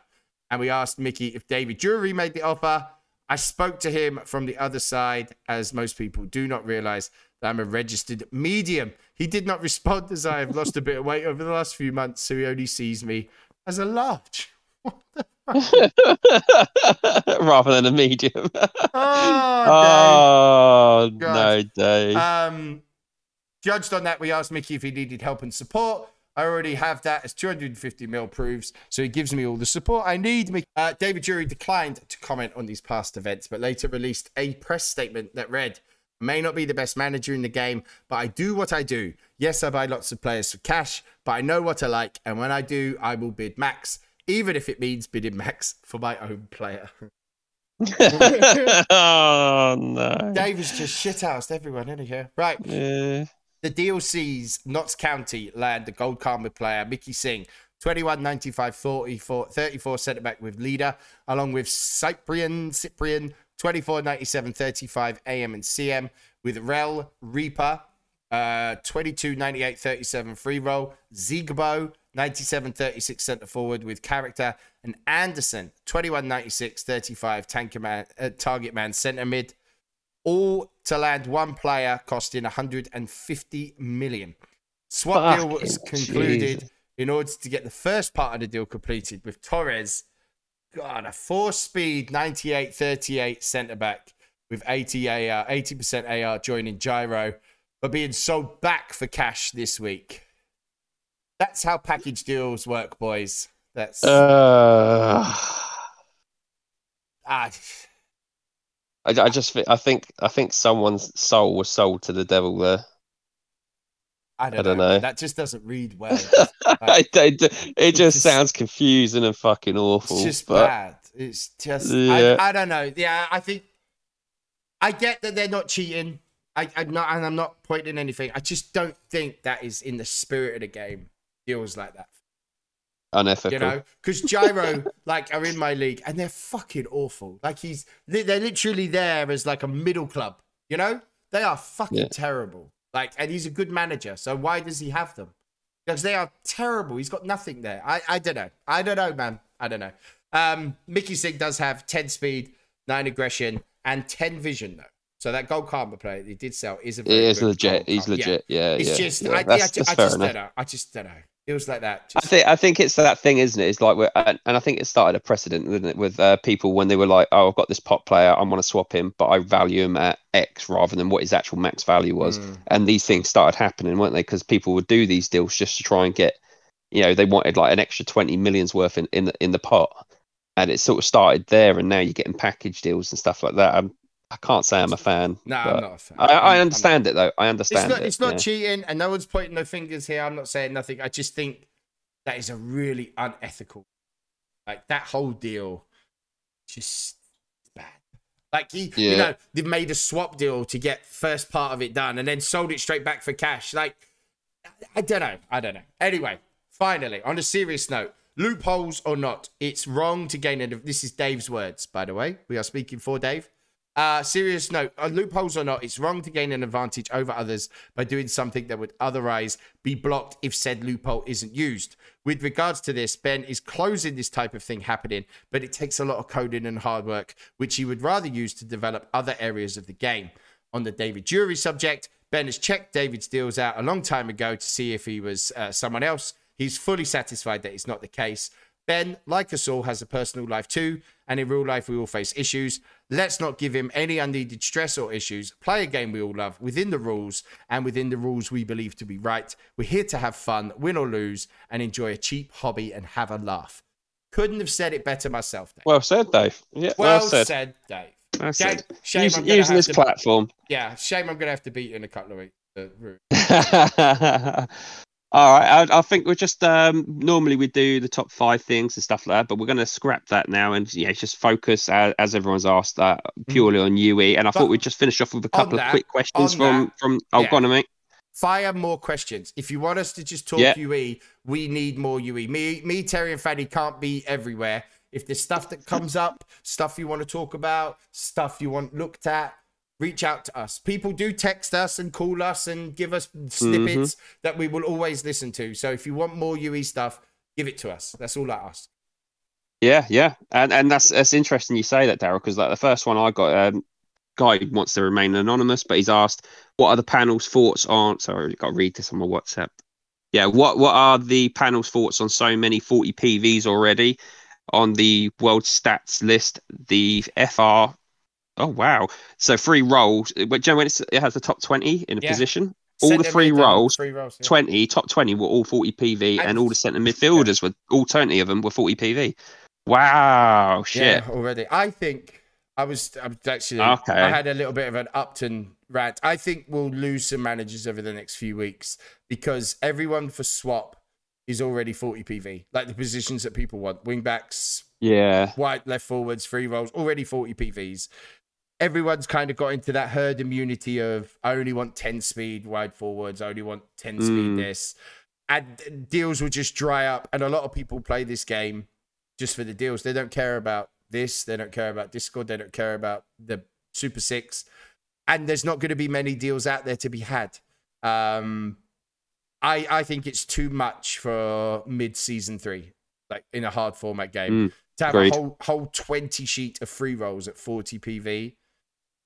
And we asked Mickey if David Jury made the offer. I spoke to him from the other side, as most people do not realize that I'm a registered medium. He did not respond as I have lost a bit of weight over the last few months, so he only sees me as a large. Rather than a medium. Oh, oh, no, Dave. Dave. Um, judged on that, we asked Mickey if he needed help and support. I already have that, as 250 mil proves. So he gives me all the support I need. Me. Uh, David Jury declined to comment on these past events, but later released a press statement that read, May not be the best manager in the game, but I do what I do. Yes, I buy lots of players for cash, but I know what I like, and when I do, I will bid max, even if it means bidding max for my own player. oh, no. Dave is just shithoused everyone, isn't he? Right. Yeah. The sees Notts County land the gold karma player Mickey Singh, 21, 95, 44, 34 centre back with leader, along with Cyprian, Cyprian, 24, 97, 35 AM and CM, with Rel, Reaper, uh, 22, 98, 37 free role, Zigbo, 97, 36 centre forward with character, and Anderson, 21, 96, 35 tanker man, uh, target man centre mid all to land one player costing 150 million. Swap deal was concluded Jesus. in order to get the first part of the deal completed with Torres. God, a four speed 98 38 centre back with 80 AR, 80% AR joining Gyro, but being sold back for cash this week. That's how package deals work, boys. That's Uh, ah, I, I just I think I think someone's soul was sold to the devil there. I don't, I don't know. know. That just doesn't read well. it, it, it just just- sounds confusing and fucking awful. It's just but bad. It's just Yeah. I, I don't know. Yeah, I think I get that they're not cheating. I, I'm not, and I'm not pointing anything. I just don't think that is in the spirit of the game. Feels like that, unethical. you know, because Gyro like are in my league and they're fucking awful. Like he's they're literally there as like a middle club. You know, they are fucking Yeah. terrible. Like, and he's a good manager. So why does he have them? Because they are terrible. He's got nothing there. I, I don't know. I don't know, man. I don't know. Um, Mickey Singh does have 10 speed, 9 aggression, and 10 vision, though. So that gold karma player that he did sell is a It very is good legit. He's karma. Yeah. legit. Yeah, It's yeah. just, yeah. I, I, that's I just enough. don't know. I just don't know. It was like that. I think I think it's that thing, isn't it? It's like we're, and and I think it started a precedent, didn't it, with uh, people when they were like, "Oh, I've got this pop player, I want to swap him, but I value him at X rather than what his actual max value was." Mm. And these things started happening, weren't they? Because people would do these deals just to try and get, you know, they wanted like an extra twenty millions worth in in the, in the pot, and it sort of started there, and now you're getting package deals and stuff like that. I'm, I can't say I'm a fan. no, I'm not a fan. I, not. understand it though. I It's understand not, it. it's not yeah. cheating, and no one's pointing no fingers here. I'm not saying nothing. I just think that is a really unethical. Like that whole deal, just bad. Like he, you know, they've made a swap deal to get first part of it done, and then sold it straight back for cash. Like, I don't know. I don't know. Anyway, finally, on a serious note, loopholes or not, it's wrong to gain. An, this is Dave's words, by the way. We are speaking for Dave. Uh, serious note, uh, loopholes or not, it's wrong to gain an advantage over others by doing something that would otherwise be blocked if said loophole isn't used. With regards to this, Ben is closing this type of thing happening, but it takes a lot of coding and hard work, which he would rather use to develop other areas of the game. On the David Jury subject, Ben has checked David's deals out a long time ago to see if he was uh, someone else. He's fully satisfied that it's not the case. Ben, like us all, has a personal life too, and in real life, we all face issues. Let's not give him any unneeded stress or issues. Play a game we all love within the rules and within the rules we believe to be right. We're here to have fun, win or lose, and enjoy a cheap hobby and have a laugh. Couldn't have said it better myself, Dave. Well said, Dave. Yeah, Well, well, said. said. Dave. Well Shame, said. shame Use- using this platform. Yeah, shame I'm going to have to beat you in a couple of weeks. Uh, All right, I, I think we're just um, normally we do the top five things and stuff like that, but we're going to scrap that now and yeah, just focus uh, as everyone's asked uh, purely on UE. And I But thought we'd just finish off with a couple that- of quick questions from that, from. Oh, yeah. go on, mate. Fire more questions. If you want us to just talk Yeah. UE, we need more UE. Me, me, Terry, and Fanny can't be everywhere. If there's stuff that comes up, stuff you want to talk about, stuff you want looked at, reach out to us. People do text us and call us and give us snippets that we will always listen to. So if you want more UE stuff, give it to us. That's all I ask. Yeah, yeah, and and that's that's interesting you say that, Daryl, because like the first one I got, um, guy wants to remain anonymous, but he's asked what are the panel's thoughts on. Sorry, I've got to read this on my WhatsApp. Yeah, what what are the panel's thoughts on so many 40 PVs already on the world stats list? The FR. Oh wow! So three roles. Uh, but Joe, when it's, it has the top 20 in a Yeah. position, all the three roles, Three roles. yeah. 20 top 20 were all 40 PV, and, And- all the centre midfielders were all 20 of them were 40 PV. Wow, shit. Yeah, already. I think I was, I was actually. Okay. I had a little bit of an Upton rant. I think we'll lose some managers over the next few weeks because everyone for swap is already 40 PV. Like the positions that people want, wing backs, Yeah. wide left forwards, free roles, already 40 PVs. Everyone's kind of got into that herd immunity of I only want 10 speed wide forwards, I only want 10 speed Mm. this. And deals will just dry up. And a lot of people play this game just for the deals. They don't care about this, they don't care about Discord, they don't care about the Super Six. And there's not going to be many deals out there to be had. Um, I I think it's too much for mid season three, like in a hard format game. Mm, to have agreed. a whole whole 20 sheet of free roles at 40 PV,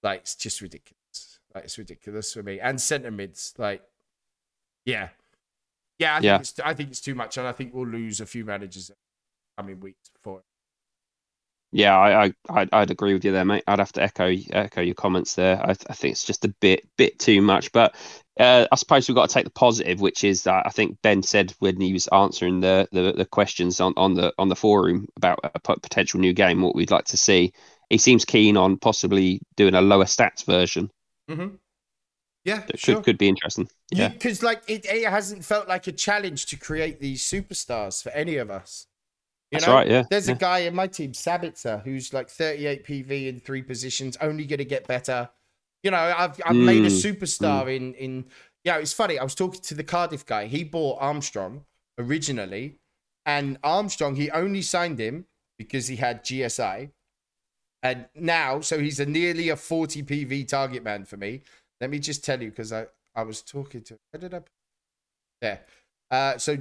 like it's just ridiculous. Like it's ridiculous for me. And center mids, like yeah. Yeah, I think, Yeah. It's, I think it's too much, and I think we'll lose a few managers coming weeks for it. Yeah, I, I, I'd, I'd agree with you there, mate. I'd have to echo echo your comments there. I, I think it's just a bit bit too much, but uh, I suppose we've got to take the positive, which is that I think Ben said when he was answering the, the, the questions on, on the on the forum about a potential new game, what we'd like to see. He seems keen on possibly doing a lower stats version. Mm-hmm. Yeah, That sure. could could be interesting. Yeah, because like it, it hasn't felt like a challenge to create these superstars for any of us. You that's know? right. Yeah, There's yeah. a guy in my team, Sabitzer, who's like 38 PV in three positions, only going to get better. You know, I've I've made a Mm, superstar in in. Yeah, it's funny. I was talking to the Cardiff guy. He bought Armstrong originally, and Armstrong he only signed him because he had GSI, and now so he's a nearly a 40 PV target man for me. Let me just tell you because I I was talking to. Where did I? There. Uh, so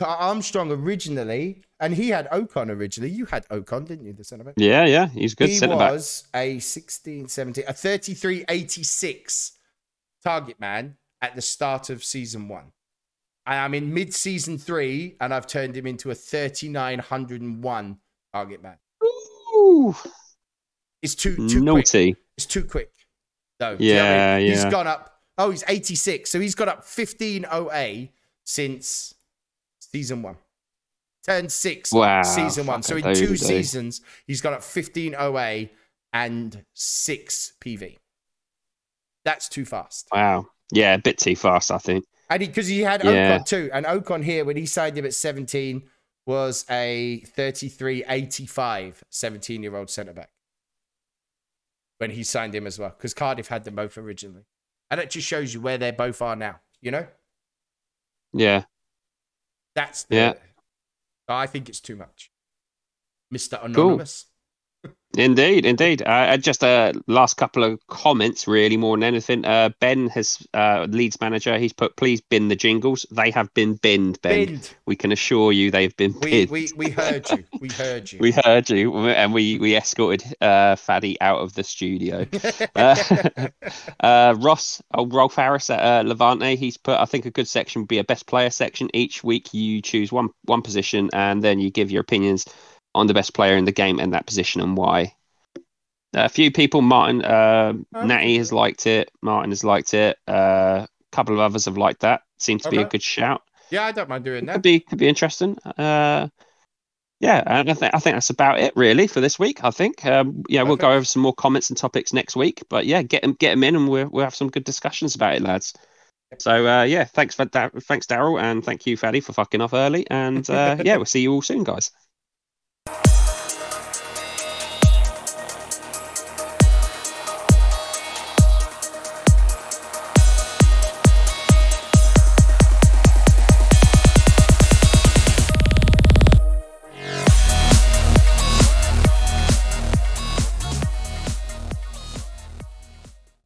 Armstrong originally, and he had Ocon originally. You had Ocon, didn't you? The centre back. yeah, yeah. He's good he centre back. was a 16, 17, a 33, 86 target man at the start of season one. I am in mid season three, and I've turned him into a 3901 target man. Ooh, It's too too quick. naughty. It's too quick. though. Do you know what I Yeah, He's gone up. Oh, he's 86. So he's got up 15 OA since season one. Turned six Wow, season one. So in two dude. Eh? seasons, he's got up 15 OA and six PV. That's too fast. Wow. Yeah, a bit too fast, I think. And because he, had Yeah. Ocon too. And Ocon here, when he signed him at 17, was a 33 85 17 year old centre back. When he signed him as well. Because Cardiff had them both originally. And it just shows you where they both are now. You know? Yeah. That's the. Yeah. I think it's too much. Mr. Anonymous. Indeed, indeed. Uh, just a uh, last couple of comments, really, more than anything. Uh, ben has uh, Leeds manager. He's put, "Please bin the jingles. They have been binned, Ben. Binned. We can assure you they've been we, binned. We, we heard you. We heard you. we heard you, and we we escorted uh, Faddy out of the studio. uh, uh, Ross, oh, Rolf Harris at uh, Levante. He's put, I think a good section would be a best player section. Each week you choose one one position, and then you give your opinions on the best player in the game in that position and why. A few people, Martin, uh, okay. Natty has liked it. Martin has liked it. Uh, a couple of others have liked that. Seems to okay. be a good shout. Yeah, I don't mind doing that. Could be could be interesting. Uh, yeah, and I think I think that's about it really for this week. I think um, yeah, Perfect. we'll go over some more comments and topics next week. But yeah, get them get them in, and we'll we'll have some good discussions about it, lads. So uh, yeah, thanks for that. Thanks, Daryl, and thank you, Faddy, for fucking off early. And uh, yeah, we'll see you all soon, guys.